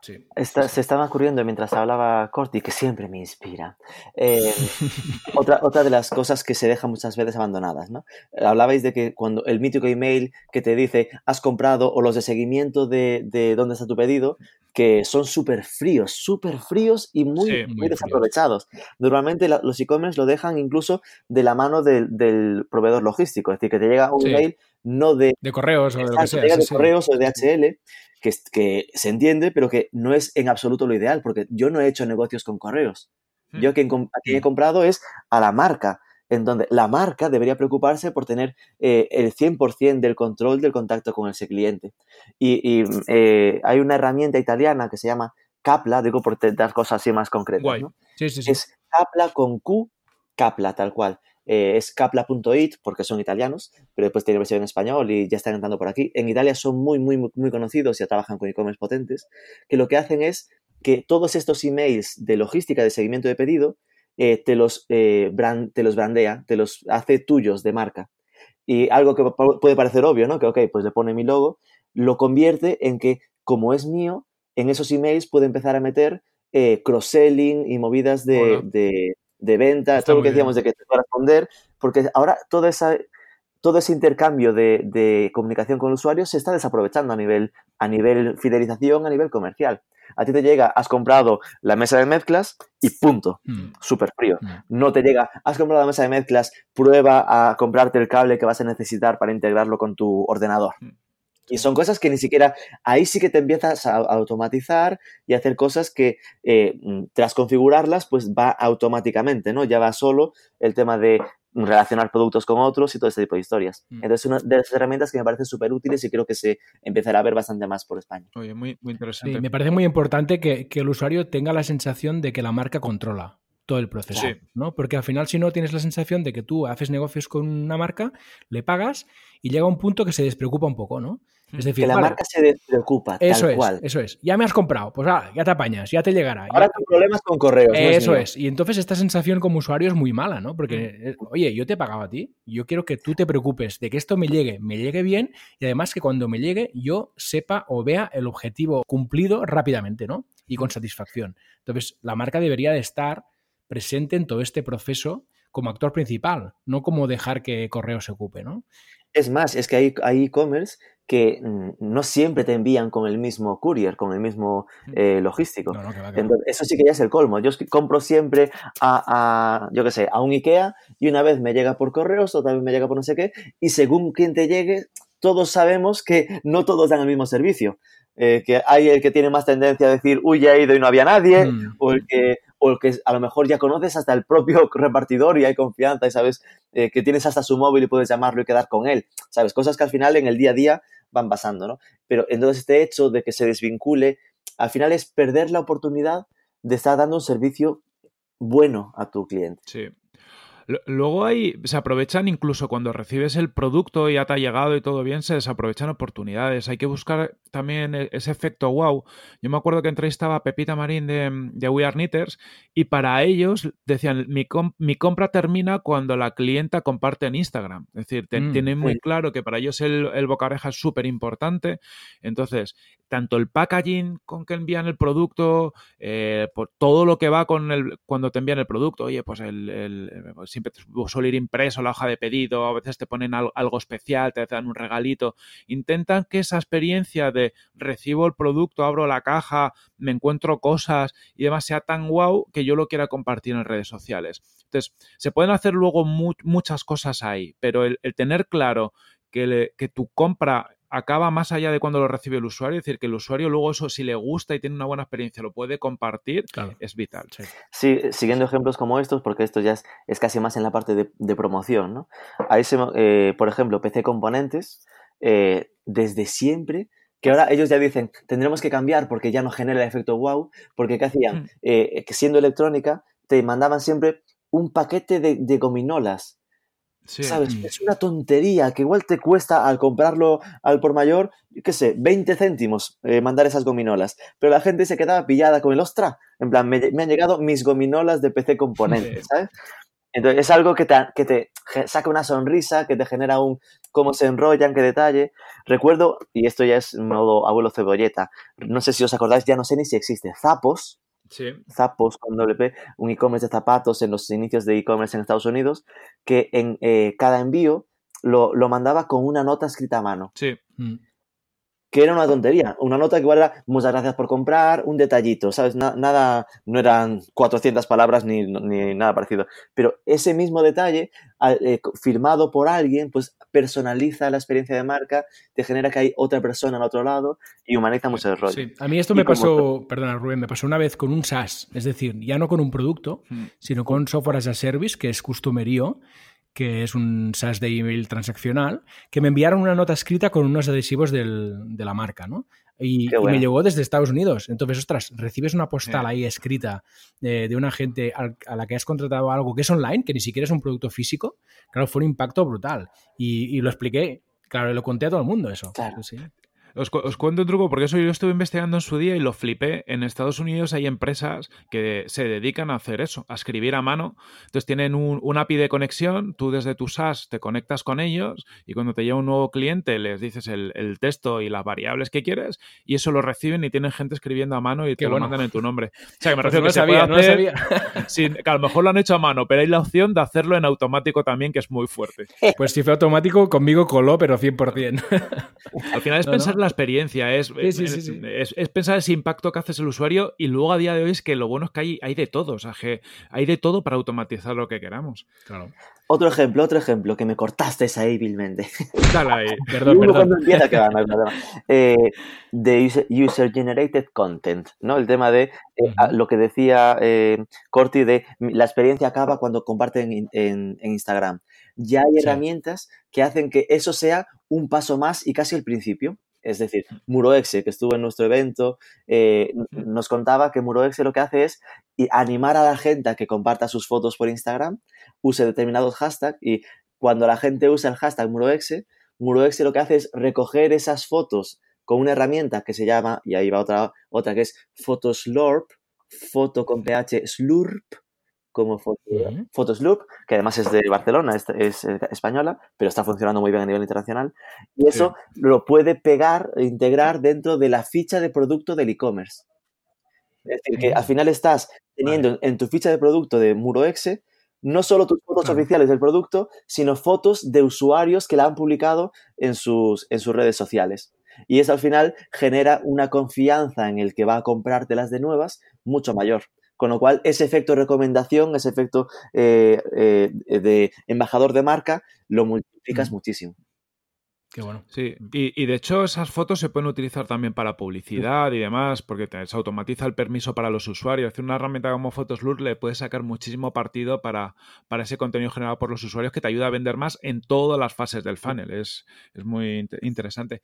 se estaba ocurriendo mientras hablaba Corti, que siempre me inspira. Eh, <laughs> otra, otra de las cosas que se dejan muchas veces abandonadas, ¿no? Hablabais de que cuando el mítico email que te dice has comprado o los de seguimiento de, de dónde está tu pedido, que son súper fríos, súper fríos y muy, muy, desaprovechados. Normalmente los e-commerce lo dejan incluso de la mano del proveedor logístico, es decir, que te llega un email no de... De correos o de lo que sea. de correos o de DHL que, que se entiende, pero que no es en absoluto lo ideal, porque yo no he hecho negocios con correos. Hmm. Yo a quien, he hmm. comprado es a la marca, en donde la marca debería preocuparse por tener eh, el 100% del control del contacto con ese cliente. Y, eh, hay una herramienta italiana que se llama Capla, digo por dar cosas así más concretas. ¿no? Es Capla con Q, Capla tal cual. Eh, es capla.it porque son italianos, pero después tiene versión en español y ya están entrando por aquí. En Italia son muy, muy, muy conocidos y ya trabajan con e-commerce potentes, que lo que hacen es que todos estos emails de logística de seguimiento de pedido eh, te, los, eh, te los brandea, te los hace tuyos de marca. y algo que puede parecer obvio, ¿no? Que, ok, pues le pone mi logo, lo convierte en que, como es mío, en esos emails puede empezar a meter eh, cross-selling y movidas de, de, de venta, todo lo que decíamos de que te va a responder, porque ahora toda esa, todo ese intercambio de, de, comunicación con el usuario se está desaprovechando a nivel, a nivel fidelización, a nivel comercial. A ti te llega, has comprado la mesa de mezclas y punto. Mm. Súper frío. Mm. No te llega, has comprado la mesa de mezclas, prueba a comprarte el cable que vas a necesitar para integrarlo con tu ordenador. Mm. Y son cosas que ni siquiera, ahí sí que te empiezas a automatizar y a hacer cosas que eh, tras configurarlas, pues va automáticamente, ¿no? Ya va solo el tema de relacionar productos con otros y todo ese tipo de historias. Mm. Entonces, una de las herramientas que me parecen súper útiles y creo que se empezará a ver bastante más por España. Oye, muy, muy interesante. me parece muy importante que, que, el usuario tenga la sensación de que la marca controla todo el proceso, ¿no? Porque al final, si no, tienes la sensación de que tú haces negocios con una marca, le pagas y llega un punto que se despreocupa un poco, ¿no? Es decir, que la marca se despreocupa. Eso tal es, cual. eso es. Ya me has comprado, pues ah, ya te apañas, ya te llegará. Ahora tu problemas con correos. Eso es, Y entonces esta sensación como usuario es muy mala, ¿no? Porque, mm. oye, yo te he pagado a ti, yo quiero que tú te preocupes de que esto me llegue, me llegue bien y además que cuando me llegue yo sepa o vea el objetivo cumplido rápidamente, ¿no? Y con satisfacción. Entonces, la marca debería de estar presente en todo este proceso como actor principal, no como dejar que correo se ocupe, ¿no? Es más, es que hay e-commerce que mm, no siempre te envían con el mismo courier, con el mismo mm. eh, logístico. eso sí que ya es el colmo. Yo compro siempre a, yo qué sé, a un IKEA y una vez me llega por correos, otra vez me llega por no sé qué, y según quien te llegue, todos sabemos que no todos dan el mismo servicio. Eh, que hay el que tiene más tendencia a decir, uy, ya he ido y no había nadie, mm. o el que o el que a lo mejor ya conoces hasta el propio <laughs> repartidor y hay confianza y sabes eh, que tienes hasta su móvil y puedes llamarlo y quedar con él, ¿sabes? Cosas que al final en el día a día van pasando, ¿no? Pero entonces este hecho de que se desvincule, al final es perder la oportunidad de estar dando un servicio bueno a tu cliente. Sí. Luego hay, se aprovechan incluso cuando recibes el producto y ya te ha llegado y todo bien, se desaprovechan oportunidades. Hay que buscar también e, ese efecto wow. Yo me acuerdo que entrevistaba a Pepita Marín de, de We Are Knitters y para ellos decían, mi, mi compra termina cuando la clienta comparte en Instagram. Es decir, mm, tienen muy claro que para ellos el, el bocareja es súper importante. Entonces, tanto el packaging con que envían el producto, eh, por todo lo que va con el, cuando te envían el producto, oye, pues el, el siempre suele ir impreso la hoja de pedido, a veces te ponen algo, especial, te dan un regalito. Intentan que esa experiencia de recibo el producto, abro la caja, me encuentro cosas y demás sea tan guau que yo lo quiera compartir en redes sociales. Entonces, se pueden hacer luego muchas cosas ahí, pero el, tener claro que, que tu compra acaba más allá de cuando lo recibe el usuario, es decir, que el usuario luego eso, si le gusta y tiene una buena experiencia, lo puede compartir, es vital. Sí. siguiendo ejemplos como estos, porque esto ya es, casi más en la parte de, promoción, ¿no? Ahí se, eh, por ejemplo, PC Componentes, eh, desde siempre, que ahora ellos ya dicen, tendremos que cambiar porque ya no genera el efecto wow, porque ¿qué hacían? Mm. Eh, que siendo electrónica, te mandaban siempre un paquete de gominolas ¿Sabes? Mm. Es una tontería que igual te cuesta al comprarlo al por mayor, qué sé, 20 céntimos eh, mandar esas gominolas. Pero la gente se quedaba pillada con el ostra. En plan, me, han llegado mis gominolas de PC componentes, <laughs> ¿sabes? Entonces es algo que te, que te saca una sonrisa, que te genera un cómo se enrollan, qué detalle. Recuerdo, y esto ya es modo abuelo cebolleta, no sé si os acordáis, ya no sé ni si existe, Zapos, Zapos con WP, un e-commerce de zapatos en los inicios de e-commerce en Estados Unidos, que en eh, cada envío lo, lo, mandaba con una nota escrita a mano. Sí. Mm que era una tontería. Una nota que igual era muchas gracias por comprar, un detallito, ¿sabes? nada, no eran 400 palabras ni, nada parecido. Pero ese mismo detalle, eh, firmado por alguien, pues personaliza la experiencia de marca, te genera que hay otra persona al otro lado y humaniza mucho el rollo. Sí, a mí esto me pasó, perdona Rubén, me pasó una vez con un SaaS, es decir, ya no con un producto, hmm. sino con software as a service, que es customerío, que es un SaaS de email transaccional, que me enviaron una nota escrita con unos adhesivos del, de la marca, ¿no? Y, me llegó desde Estados Unidos. Entonces, ostras, recibes una postal ahí escrita de, de una gente a la que has contratado algo que es online, que ni siquiera es un producto físico. Claro, fue un impacto brutal. Y, y lo expliqué, claro, lo conté a todo el mundo eso. Claro. Os, cu- os cuento un truco porque eso yo estuve investigando en su día y lo flipé. En Estados Unidos hay empresas que se dedican a hacer eso, a escribir a mano. Entonces tienen un, un API de conexión, tú desde tu SaaS te conectas con ellos y cuando te llega un nuevo cliente les dices el, el texto y las variables que quieres y eso lo reciben y tienen gente escribiendo a mano y Qué te bueno. lo mandan en tu nombre. O sea, que me Pues refiero no lo que se sabía, puede no lo hacer sabía. <laughs> sin- que a lo mejor lo han hecho a mano, pero hay la opción de hacerlo en automático también, que es muy fuerte. Pues si fue automático, conmigo coló, pero 100%. Al final es No, pensar no. en la experiencia, es, Sí, sí, sí, es- sí. es- es pensar ese impacto que haces el usuario y luego a día de hoy es que lo bueno es que hay, hay de todo, o sea, que hay de todo para automatizar lo que queramos. Claro. Otro ejemplo, otro ejemplo, que me cortaste ahí vilmente. Dale ahí. <laughs> Perdón, empieza que va, no. Eh, de user, user generated content, ¿no? El tema de eh, lo que decía eh, Corti de la experiencia acaba cuando comparten en, en- en Instagram. Ya hay Sí. herramientas que hacen que eso sea un paso más y casi el principio. Es decir, Muroexe, que estuvo en nuestro evento, eh, nos contaba que Muroexe lo que hace es i- animar a la gente a que comparta sus fotos por Instagram, use determinados hashtags y cuando la gente usa el hashtag Muroexe, Muroexe lo que hace es recoger esas fotos con una herramienta que se llama, y ahí va otra, otra que es Photoslurp, foto con ph slurp, como. Photoslurp, que además es de Barcelona, es, es, eh, española, pero está funcionando muy bien a nivel internacional. Y eso lo puede pegar e integrar dentro de la ficha de producto del e-commerce. Es decir, que al final estás teniendo en tu ficha de producto de MuroExe no solo tus fotos Claro. oficiales del producto, sino fotos de usuarios que la han publicado en sus, en sus redes sociales. Y eso al final genera una confianza en el que va a comprártelas de nuevas mucho mayor. Con lo cual, ese efecto recomendación, ese efecto eh, eh, de embajador de marca, lo multiplicas Mm. muchísimo. Qué bueno. Sí, y, y de hecho esas fotos se pueden utilizar también para publicidad y demás, porque te- se automatiza el permiso para los usuarios. Hacer una herramienta como Photoslur le puedes sacar muchísimo partido para, para ese contenido generado por los usuarios que te ayuda a vender más en todas las fases del funnel. Es, es muy inte- interesante.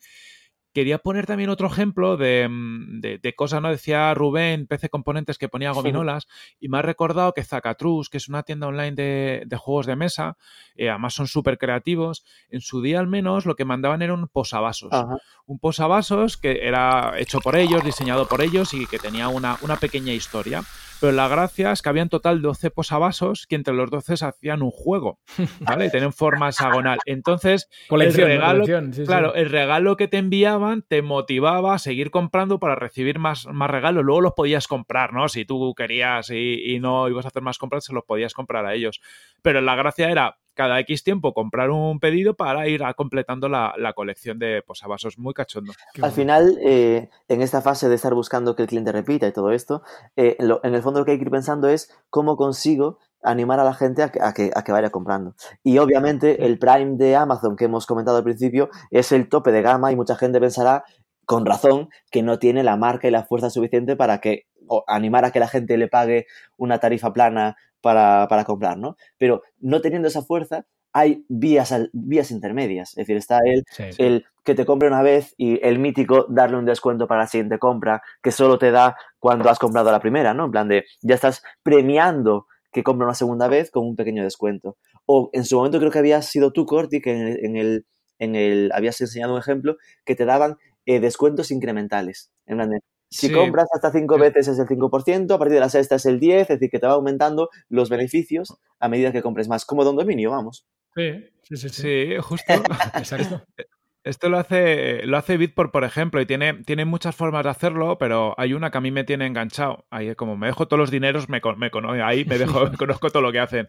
Quería poner también otro ejemplo de, mm, de- de cosas, ¿no? Decía Rubén, PC Componentes, que ponía gominolas, y me ha recordado que Zacatrus, que es una tienda online de, de juegos de mesa, eh, además son súper creativos, en su día al menos lo que mandaban era un posavasos. Ajá. Un posavasos que era hecho por ellos, diseñado por ellos y que tenía una, una pequeña historia. Pero la gracia es que había en total 12 posavasos que entre los 12 se hacían un juego, <laughs> ¿vale? Y tenían forma hexagonal. Entonces, Colección, el regalo, sí. claro, el regalo que te enviaban te motivaba a seguir comprando para recibir más, más regalos. Luego los podías comprar, ¿no? Si tú querías y, y no ibas a hacer más compras, se los podías comprar a ellos. Pero la gracia era cada X tiempo comprar un pedido para ir a- completando la, la colección de posavasos. Muy cachondo. Qué Al bueno. final, eh, en esta fase de estar buscando que el cliente repita y todo esto, eh, lo- en el fondo lo que hay que ir pensando es cómo consigo animar a la gente a que, a que, a que vaya comprando. Y obviamente el Prime de Amazon que hemos comentado al principio es el tope de gama y mucha gente pensará, con razón, que no tiene la marca y la fuerza suficiente para que o animar a que la gente le pague una tarifa plana para, para comprar, ¿no? Pero no teniendo esa fuerza, hay vías, vías intermedias. Es decir, está el Sí. el que te compre una vez y el mítico darle un descuento para la siguiente compra que solo te da cuando has comprado la primera, ¿no? En plan de, ya estás premiando que compre una segunda vez con un pequeño descuento. O en su momento creo que habías sido tú, Corti, que en el, en el, en el- habías enseñado un ejemplo que te daban eh, descuentos incrementales. En plan de, si Sí. compras hasta cinco veces es el 5%, a partir de la sexta es el 10%, es decir, que te va aumentando los beneficios a medida que compres más. Como Don Dominio, vamos. Sí, sí, sí. sí. Sí, justo. <laughs> Exacto. <laughs> Esto lo hace, lo hace Bitport, por ejemplo, y tiene, tiene muchas formas de hacerlo, pero hay una que a mí me tiene enganchado. Ahí, como me dejo todos los dineros, me, me ahí me dejo, <laughs> conozco todo lo que hacen.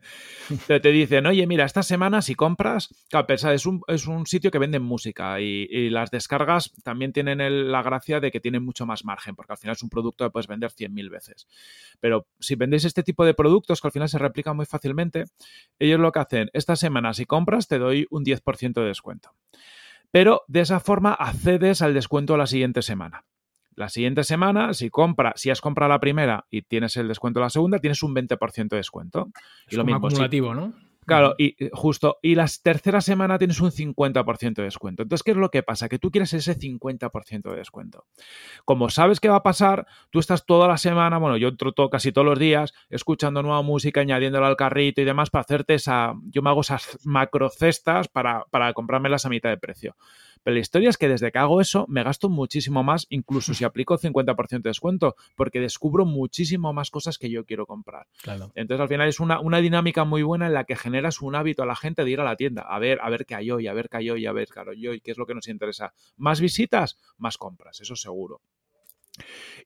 Pero te dicen, oye, mira, esta semana si compras, claro, pensa, es un, es un sitio que venden música y, y las descargas también tienen el- la gracia de que tienen mucho más margen, porque al final es un producto que puedes vender 100.000 veces. Pero si vendéis este tipo de productos, que al final se replican muy fácilmente, ellos lo que hacen, esta semana si compras te doy un 10% de descuento pero de esa forma accedes al descuento la siguiente semana. La siguiente semana, si compra, si has comprado la primera y tienes el descuento la segunda, tienes un 20% de descuento. Es Y lo como mismo, si- acumulativo, ¿no? Claro, y eh, justo, y la tercera semana tienes un 50% de descuento. Entonces, ¿qué es lo que pasa? Que tú quieres ese 50% de descuento. Como sabes que va a pasar, tú estás toda la semana, bueno, yo entro casi todos los días escuchando nueva música, añadiéndola al carrito y demás para hacerte esa, yo me hago esas macro cestas para, para comprármelas a mitad de precio. Pero la historia es que desde que hago eso me gasto muchísimo más, incluso si aplico 50% de descuento, porque descubro muchísimo más cosas que yo quiero comprar. Entonces al final es una, una, dinámica muy buena en la que generas un hábito a la gente de ir a la tienda, a ver, a ver qué hay hoy, a ver qué hay hoy, a ver qué hay hoy, qué es lo que nos interesa. Más visitas, más compras, eso seguro.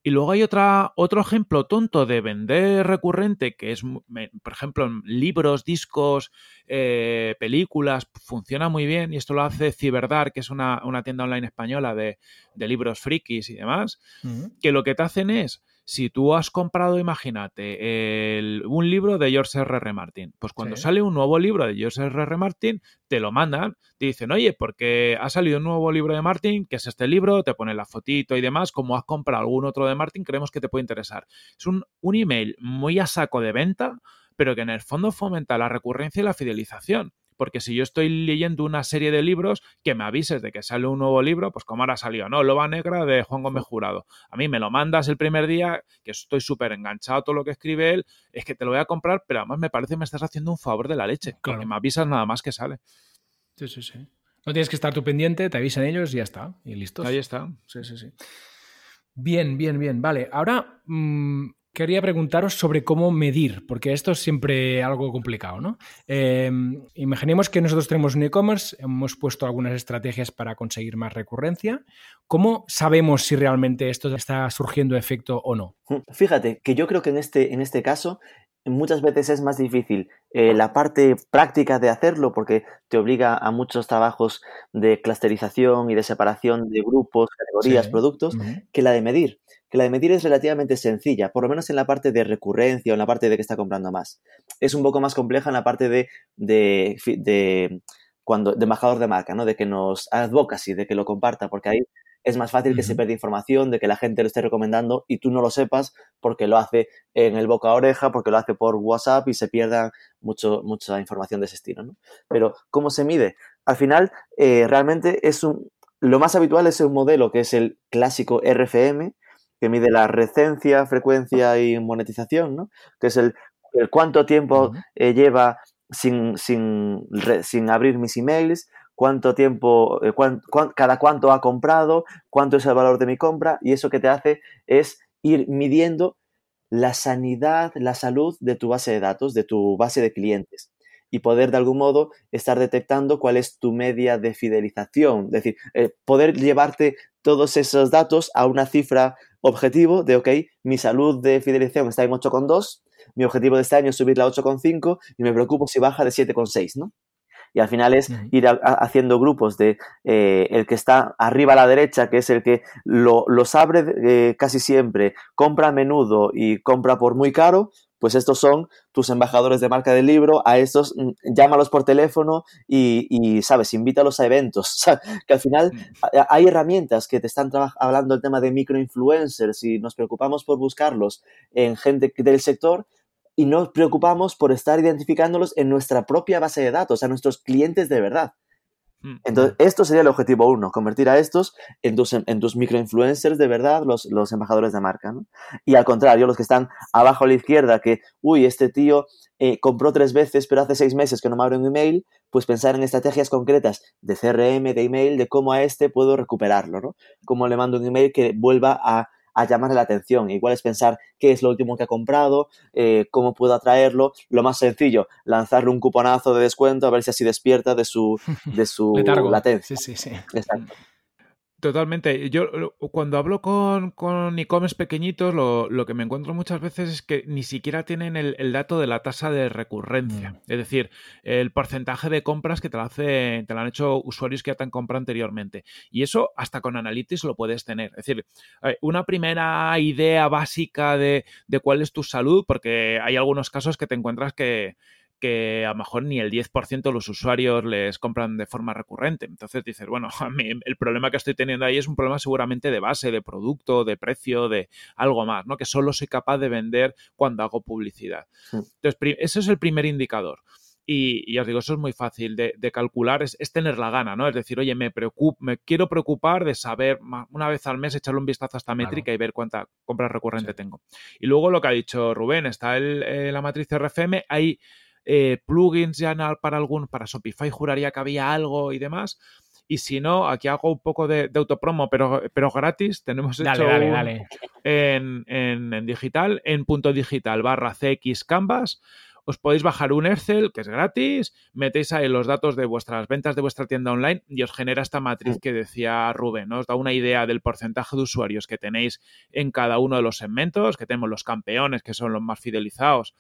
Y luego hay otra, otro ejemplo tonto de vender recurrente, que es, por ejemplo, en libros, discos, eh, películas, funciona muy bien, y esto lo hace Ciberdar, que es una, tienda online española de, libros frikis y demás, que lo que te hacen es si tú has comprado, imagínate, un libro de George R. R. Martin, pues cuando sale un nuevo libro de George R. R. Martin, te lo mandan, te dicen, oye, porque ha salido un nuevo libro de Martin, que es este libro, te pone la fotito y demás, como has comprado algún otro de Martin, creemos que te puede interesar. Es un, un email muy a saco de venta, pero que en el fondo fomenta la recurrencia y la fidelización porque si yo estoy leyendo una serie de libros, que me avises de que sale un nuevo libro, pues como ahora salió, ¿no? Loba Negra de Juan Gómez Jurado. A mí me lo mandas el primer día, que estoy súper enganchado a todo lo que escribe él, es que te lo voy a comprar, pero además me parece que me estás haciendo un favor de la leche, claro. porque me avisas nada más que sale. Sí, sí, sí. No tienes que estar tú pendiente, te avisan ellos y ya está. Y listo. Ahí está. Sí, sí, sí. Bien, bien, bien. Vale, ahora mm, quería preguntaros sobre cómo medir, porque esto es siempre algo complicado, ¿no? Em, imaginemos que nosotros tenemos un e-commerce, hemos puesto algunas estrategias para conseguir más recurrencia. ¿Cómo sabemos si realmente esto está surgiendo efecto o no? Fíjate que yo creo que en este, en este caso muchas veces es más difícil eh, la parte práctica de hacerlo porque te obliga a muchos trabajos de clusterización y de separación de grupos, categorías, productos, que la de medir que la de medir es relativamente sencilla, por lo menos en la parte de recurrencia o en la parte de que está comprando más. Es un poco más compleja en la parte de, de, de cuando, de embajador de marca, ¿no? De que nos advocacy, de que lo comparta, porque ahí es más fácil que se pierda información, de que la gente lo esté recomendando y tú no lo sepas porque lo hace en el boca a oreja, porque lo hace por WhatsApp y se pierda mucho, mucha información de ese estilo. ¿no? Pero, ¿cómo se mide? Al final, eh, realmente es un. Lo más habitual es un modelo que es el clásico RFM, que mide la recencia, frecuencia y monetización, ¿no? Que es el, cuánto tiempo eh, lleva sin, sin, sin, abrir mis emails, cuánto tiempo, eh, cada cuánto ha comprado, cuánto es el valor de mi compra, y eso que te hace es ir midiendo la sanidad, la salud de tu base de datos, de tu base de clientes y poder de algún modo estar detectando cuál es tu media de fidelización. Es decir, eh, poder llevarte todos esos datos a una cifra objetivo de, ok, mi salud de fidelización está en 8,2, mi objetivo de este año es subirla a 8,5 y me preocupo si baja de 7,6, ¿no? Y al final es ir haciendo grupos de eh, el que está arriba a la derecha, que es el que lo, los abre eh, casi siempre, compra a menudo y compra por muy caro, pues estos son tus embajadores de marca del libro, a estos mm, llámalos por teléfono y, ¿sabes? Invítalos a eventos. <laughs> que al final mm. hay herramientas que te están hablando del tema de microinfluencers y nos preocupamos por buscarlos en gente del sector y nos preocupamos por estar identificándolos en nuestra propia base de datos, a nuestros clientes de verdad. Mm, Entonces, esto sería el objetivo uno, convertir a estos en tus, en tus microinfluencers de verdad, los, los embajadores de marca. ¿no? Y al contrario, los que están abajo a la izquierda, que, uy, este tío eh, compró tres veces, pero hace seis meses que no me abre un email, pues pensar en estrategias concretas de CRM, de email, de cómo a este puedo recuperarlo, ¿no? Cómo le mando un email que vuelva a a llamarle la atención. Igual es pensar qué es lo último que ha comprado, eh, cómo puedo atraerlo. Lo más sencillo, lanzarle un cuponazo de descuento a ver si así despierta de su, de su <laughs> latencia. Sí, sí, sí. Exacto. Totalmente. Yo cuando hablo con, con e-commerce pequeñitos, lo, que me encuentro muchas veces es que ni siquiera tienen el, dato de la tasa de recurrencia. Mm. Es decir, el porcentaje de compras que te lo, hace, te lo han hecho usuarios que ya te han comprado anteriormente. Y eso hasta con Analytics lo puedes tener. Es decir, una primera idea básica de, de cuál es tu salud, porque hay algunos casos que te encuentras que que a lo mejor ni el 10% de los usuarios les compran de forma recurrente. Entonces dices, bueno, <laughs> a mí el problema que estoy teniendo ahí es un problema seguramente de base, de producto, de precio, de algo más, ¿no? Que solo soy capaz de vender cuando hago publicidad. Entonces, ese es el primer indicador. Y, os digo, eso es muy fácil de, calcular, es, tener la gana, ¿no? Es decir, oye, me, me quiero preocupar de saber una vez al mes echarle un vistazo a esta métrica y ver cuánta compra recurrente tengo. Y luego lo que ha dicho Rubén, está el, eh, la matriz RFM, hay eh, plugins ya para algún, para Shopify juraría que había algo y demás. Y si no, aquí hago un poco de, autopromo, pero, pero gratis. Tenemos hecho En, en, digital, en punto digital barra CX Canvas os podéis bajar un Excel que es gratis, metéis ahí los datos de vuestras ventas de vuestra tienda online y os genera esta matriz que decía Rubén, Os da una idea del porcentaje de usuarios que tenéis en cada uno de los segmentos, que tenemos los campeones, que son los más fidelizados,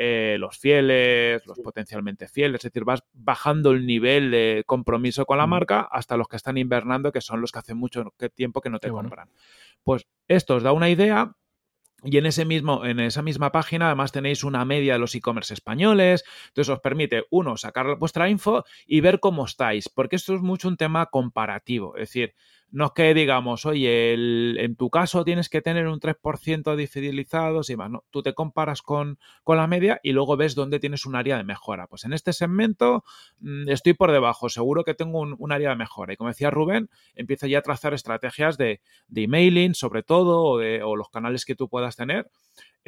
eh, los fieles, los potencialmente fieles, es decir, vas bajando el nivel de compromiso con la marca hasta los que están invernando, que son los que hace mucho tiempo que no te compran. Pues esto os da una idea y en, ese mismo, en esa misma página además tenéis una media de los e-commerce españoles, entonces os permite, uno, sacar vuestra info y ver cómo estáis, porque esto es mucho un tema comparativo, es decir, no es que digamos, oye, en tu caso tienes que tener un 3% de fidelizados y más, no, tú te comparas con, la media y luego ves dónde tienes un área de mejora. Pues en este segmento mm, estoy por debajo, seguro que tengo un, área de mejora. Y como decía Rubén, empieza ya a trazar estrategias de, de emailing, sobre todo, o, de, o los canales que tú puedas tener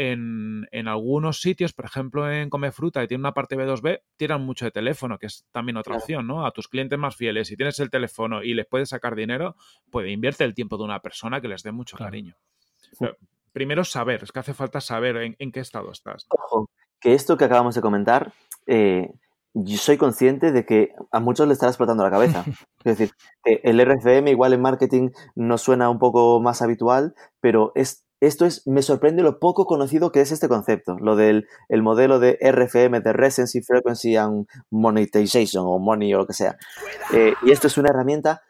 en, algunos sitios, por ejemplo en Come Fruta, y tiene una parte B2B, tiran mucho de teléfono, que es también otra opción, ¿no? A tus clientes más fieles, si tienes el teléfono y les puedes sacar dinero, pues invierte el tiempo de una persona que les dé mucho cariño. primero saber, es que hace falta saber en, qué estado estás. Ojo, que esto que acabamos de comentar, eh, yo soy consciente de que a muchos le estará explotando la cabeza. <laughs> es decir, el RFM igual en marketing nos suena un poco más habitual, pero es esto es, me sorprende lo poco conocido que es este concepto, lo del el modelo de RFM, de Recency, Frequency and Monetization, o Money o lo que sea. Eh, y esto es una herramienta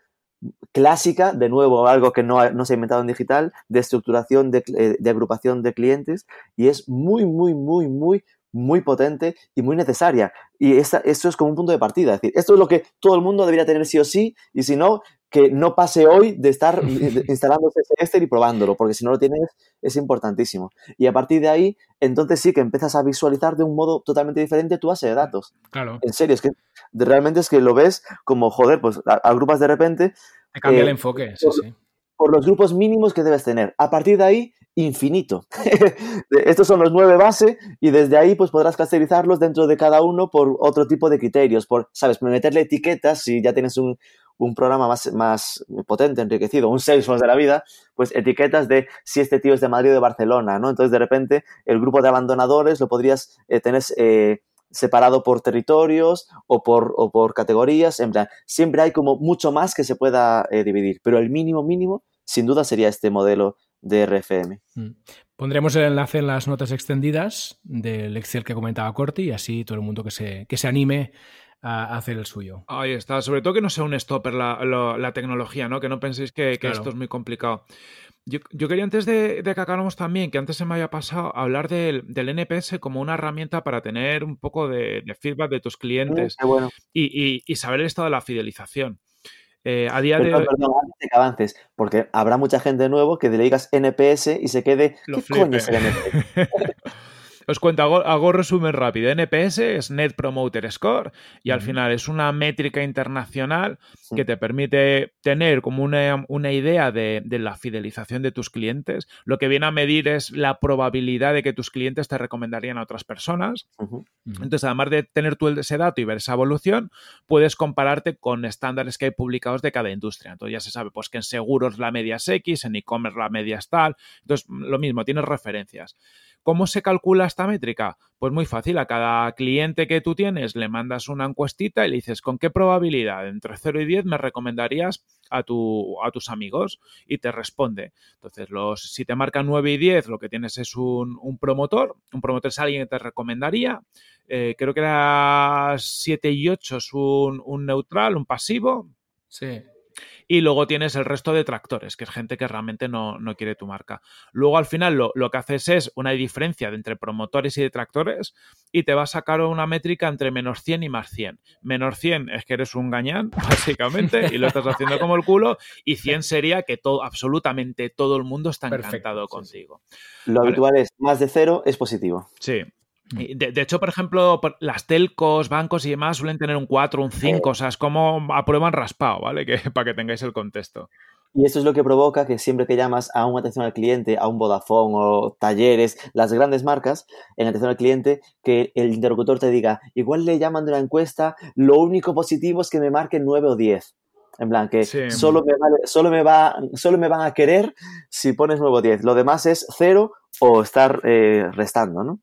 clásica, de nuevo, algo que no, no se ha inventado en digital, de estructuración, de, eh, de agrupación de clientes, y es muy, muy, muy, muy, muy potente y muy necesaria. Y esta, esto es como un punto de partida. Es decir, esto es lo que todo el mundo debería tener sí o sí, y si no, que no pase hoy de estar <laughs> instalándose ese y probándolo, porque si no lo tienes es importantísimo. Y a partir de ahí, entonces sí que empiezas a visualizar de un modo totalmente diferente tu base de datos. Claro. En serio, es que realmente es que lo ves como, joder, pues agrupas de repente. Te cambia el eh, enfoque, sí, sí. Por los grupos mínimos que debes tener. A partir de ahí, infinito. <laughs> Estos son los nueve base y desde ahí pues podrás casterizarlos dentro de cada uno por otro tipo de criterios, por, sabes, meterle etiquetas si ya tienes un, programa más, más potente, enriquecido, un Salesforce de la vida, pues etiquetas de si este tío es de Madrid o de Barcelona, ¿no? Entonces de repente el grupo de abandonadores lo podrías eh, tener eh, separado por territorios o por, o por categorías, en plan, siempre hay como mucho más que se pueda eh, dividir, pero el mínimo mínimo sin duda sería este modelo de RFM. Mm. Pondremos el enlace en las notas extendidas del Excel que comentaba Corti y así todo el mundo que se, que se anime a hacer el suyo. Ahí está, sobre todo que no sea un stopper la, tecnología, ¿no? Que no penséis que, esto es muy complicado. Yo, quería antes de, que acabáramos también, que antes se me haya pasado, hablar del, NPS como una herramienta para tener un poco de, feedback de tus clientes mm, y, y, saber el estado de la fidelización. Eh, a día de hoy... Perdón, antes que avances, porque habrá mucha gente de nuevo que le digas NPS y se quede. ¿Qué coño es el NPS? <laughs> Os cuento, hago, resumen rápido. NPS es Net Promoter Score y al final es una métrica internacional que te permite tener como una, idea de, la fidelización de tus clientes. Lo que viene a medir es la probabilidad de que tus clientes te recomendarían a otras personas. Entonces, además de tener tú ese dato y ver esa evolución, puedes compararte con estándares que hay publicados de cada industria. Entonces ya se sabe pues que en seguros la media es X, en e-commerce la media es tal. Entonces, lo mismo, tienes referencias. ¿Cómo se calcula esta métrica? Pues muy fácil, a cada cliente que tú tienes le mandas una encuestita y le dices con qué probabilidad entre 0 y 10 me recomendarías a, tu, a tus amigos y te responde. Entonces, los, si te marcan 9 y 10, lo que tienes es un, promotor. Un promotor es alguien que te recomendaría. Eh, creo que era 7 y 8 es un, un neutral, un pasivo. Sí y luego tienes el resto de tractores, que es gente que realmente no, quiere tu marca. Luego al final lo, que haces es una diferencia entre promotores y detractores y te va a sacar una métrica entre menos 100 y más 100. Menos 100 es que eres un gañán, <laughs> básicamente, y lo estás haciendo como el culo, y 100 sería que todo, absolutamente todo el mundo está encantado contigo. Lo habitual es más de cero es positivo. Sí, De, de, hecho, por ejemplo, las telcos, bancos y demás suelen tener un 4, un 5, o sea, es como aprueban raspado, ¿vale? <laughs> Que, para que tengáis el contexto. Y eso es lo que provoca que siempre que llamas a una atención al cliente, a un Vodafone o talleres, las grandes marcas, en atención al cliente, que el interlocutor te diga, igual le llaman de una encuesta, lo único positivo es que me marquen 9 o 10. En plan, que sí. solo, me vale, solo, me va, solo me van a querer si pones 9 o 10. Lo demás es cero o estar eh, restando, ¿no?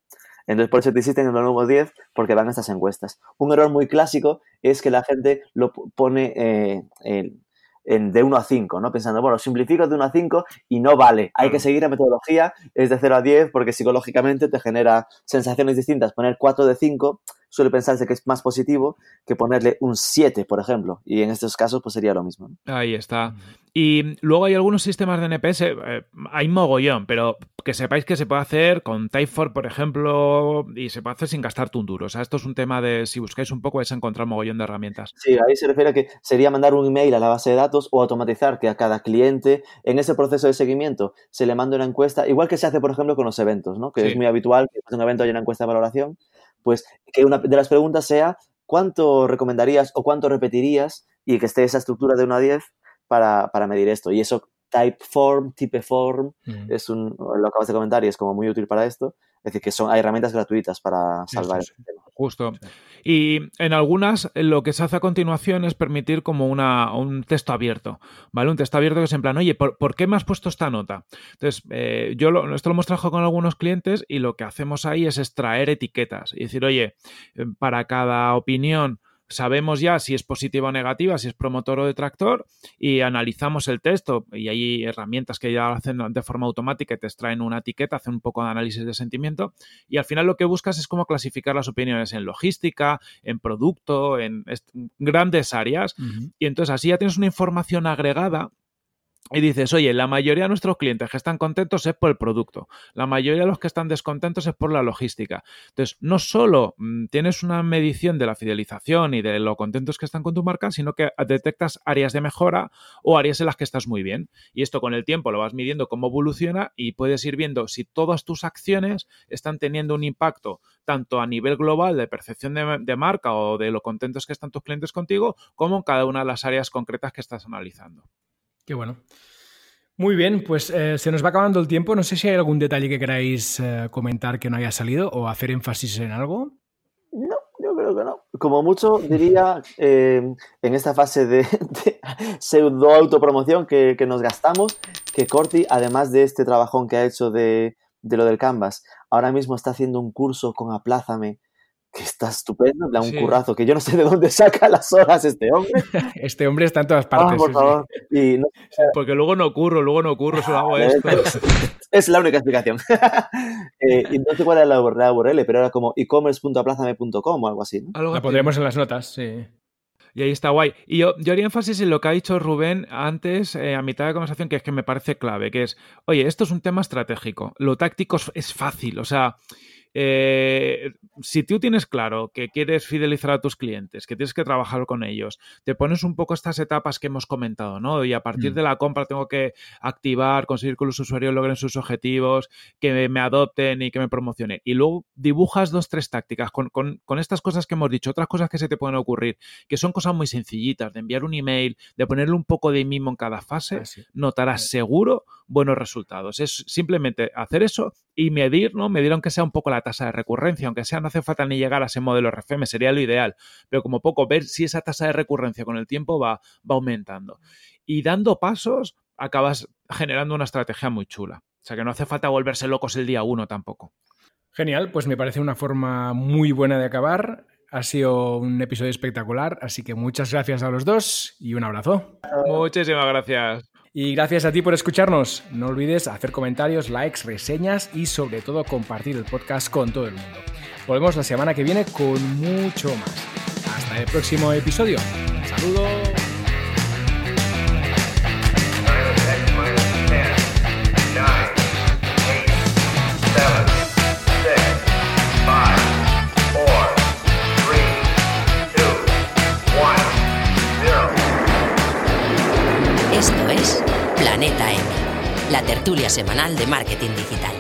Entonces, por eso te existen en los nuevos 10, porque van estas encuestas. Un error muy clásico es que la gente lo pone eh, en, en, de 1 a 5, ¿no? Pensando, bueno, simplifico de 1 a 5 y no vale. Hay que seguir la metodología, es de 0 a 10, porque psicológicamente te genera sensaciones distintas. Poner 4 de 5 suele pensarse que es más positivo que ponerle un 7, por ejemplo. Y en estos casos, pues sería lo mismo. ¿no? Ahí está. Y luego hay algunos sistemas de NPS, eh, hay mogollón, pero que sepáis que se puede hacer con Typeform, por ejemplo, y se puede hacer sin gastarte un duro. O sea, esto es un tema de, si buscáis un poco, es encontrar mogollón de herramientas. Sí, ahí se refiere a que sería mandar un email a la base de datos o automatizar que a cada cliente, en ese proceso de seguimiento, se le manda una encuesta, igual que se hace, por ejemplo, con los eventos, ¿no? Que sí. es muy habitual que en un evento haya una encuesta de valoración, pues que una de las preguntas sea cuánto recomendarías o cuánto repetirías y que esté esa estructura de 1 a 10 para, para medir esto. Y eso, Typeform, Typeform, mm. es un, lo acabas de comentar y es como muy útil para esto. Es decir, que son, hay herramientas gratuitas para salvar sí, sí. Justo. Y en algunas lo que se hace a continuación es permitir como una, un texto abierto, ¿vale? Un texto abierto que es en plan, oye, ¿por, ¿por qué me has puesto esta nota? Entonces, eh, yo lo, esto lo hemos trabajado con algunos clientes y lo que hacemos ahí es extraer etiquetas y decir, oye, para cada opinión sabemos ya si es positiva o negativa, si es promotor o detractor, y analizamos el texto. Y hay herramientas que ya lo hacen de forma automática y te extraen una etiqueta, hacen un poco de análisis de sentimiento. Y al final lo que buscas es cómo clasificar las opiniones en logística, en producto, en grandes áreas. Uh -huh. Y entonces así ya tienes una información agregada y dices, oye, la mayoría de nuestros clientes que están contentos es por el producto, la mayoría de los que están descontentos es por la logística. Entonces, no solo mmm, tienes una medición de la fidelización y de lo contentos que están con tu marca, sino que detectas áreas de mejora o áreas en las que estás muy bien. Y esto con el tiempo lo vas midiendo cómo evoluciona y puedes ir viendo si todas tus acciones están teniendo un impacto tanto a nivel global de percepción de, de marca o de lo contentos que están tus clientes contigo, como en cada una de las áreas concretas que estás analizando. Qué bueno. Muy bien, pues eh, se nos va acabando el tiempo. No sé si hay algún detalle que queráis eh, comentar que no haya salido o hacer énfasis en algo. No, yo creo que no. Como mucho diría eh, en esta fase de, <laughs> pseudo autopromoción que, que, nos gastamos, que Corti, además de este trabajón que ha hecho de, de lo del Canvas, ahora mismo está haciendo un curso con Aplázame que está estupendo, en plan, un sí. currazo, que yo no sé de dónde saca las horas este hombre. <laughs> Este hombre está en todas partes. Ah, por sí, favor. Sí. Y no, Porque luego no ocurro, luego no ocurro, solo hago <laughs> esto. es la única explicación. <laughs> eh, y no sé cuál era la URL, pero era como e-commerce.aplázame.com o algo así. ¿no? Algo la pondremos en las notas, sí. Y ahí está guay. Y yo, yo haría énfasis en lo que ha dicho Rubén antes, eh, a mitad de conversación, que es que me parece clave, que es, oye, esto es un tema estratégico. Lo táctico es fácil, o sea, eh, si tú tienes claro que quieres fidelizar a tus clientes, que tienes que trabajar con ellos, te pones un poco estas etapas que hemos comentado, ¿no? Y a partir mm. de la compra tengo que activar, conseguir que los usuarios logren sus objetivos, que me adopten y que me promocionen. Y luego dibujas dos, tres tácticas con, con, con estas cosas que hemos dicho, otras cosas que se te pueden ocurrir, que son cosas muy sencillitas, de enviar un email, de ponerle un poco de mimo en cada fase, ah, sí. notarás seguro buenos resultados. Es simplemente hacer eso y medir, ¿no? Medir aunque sea un poco la tasa de recurrencia, aunque sea no hace falta ni llegar a ese modelo RFM, sería lo ideal, pero como poco ver si esa tasa de recurrencia con el tiempo va, va aumentando. Y dando pasos acabas generando una estrategia muy chula. O sea que no hace falta volverse locos el día uno tampoco. Genial, pues me parece una forma muy buena de acabar. Ha sido un episodio espectacular, así que muchas gracias a los dos y un abrazo. Muchísimas gracias. Y gracias a ti por escucharnos. No olvides hacer comentarios, likes, reseñas y sobre todo compartir el podcast con todo el mundo. Volvemos la semana que viene con mucho más. Hasta el próximo episodio. Saludos. Tertulia semanal de marketing digital.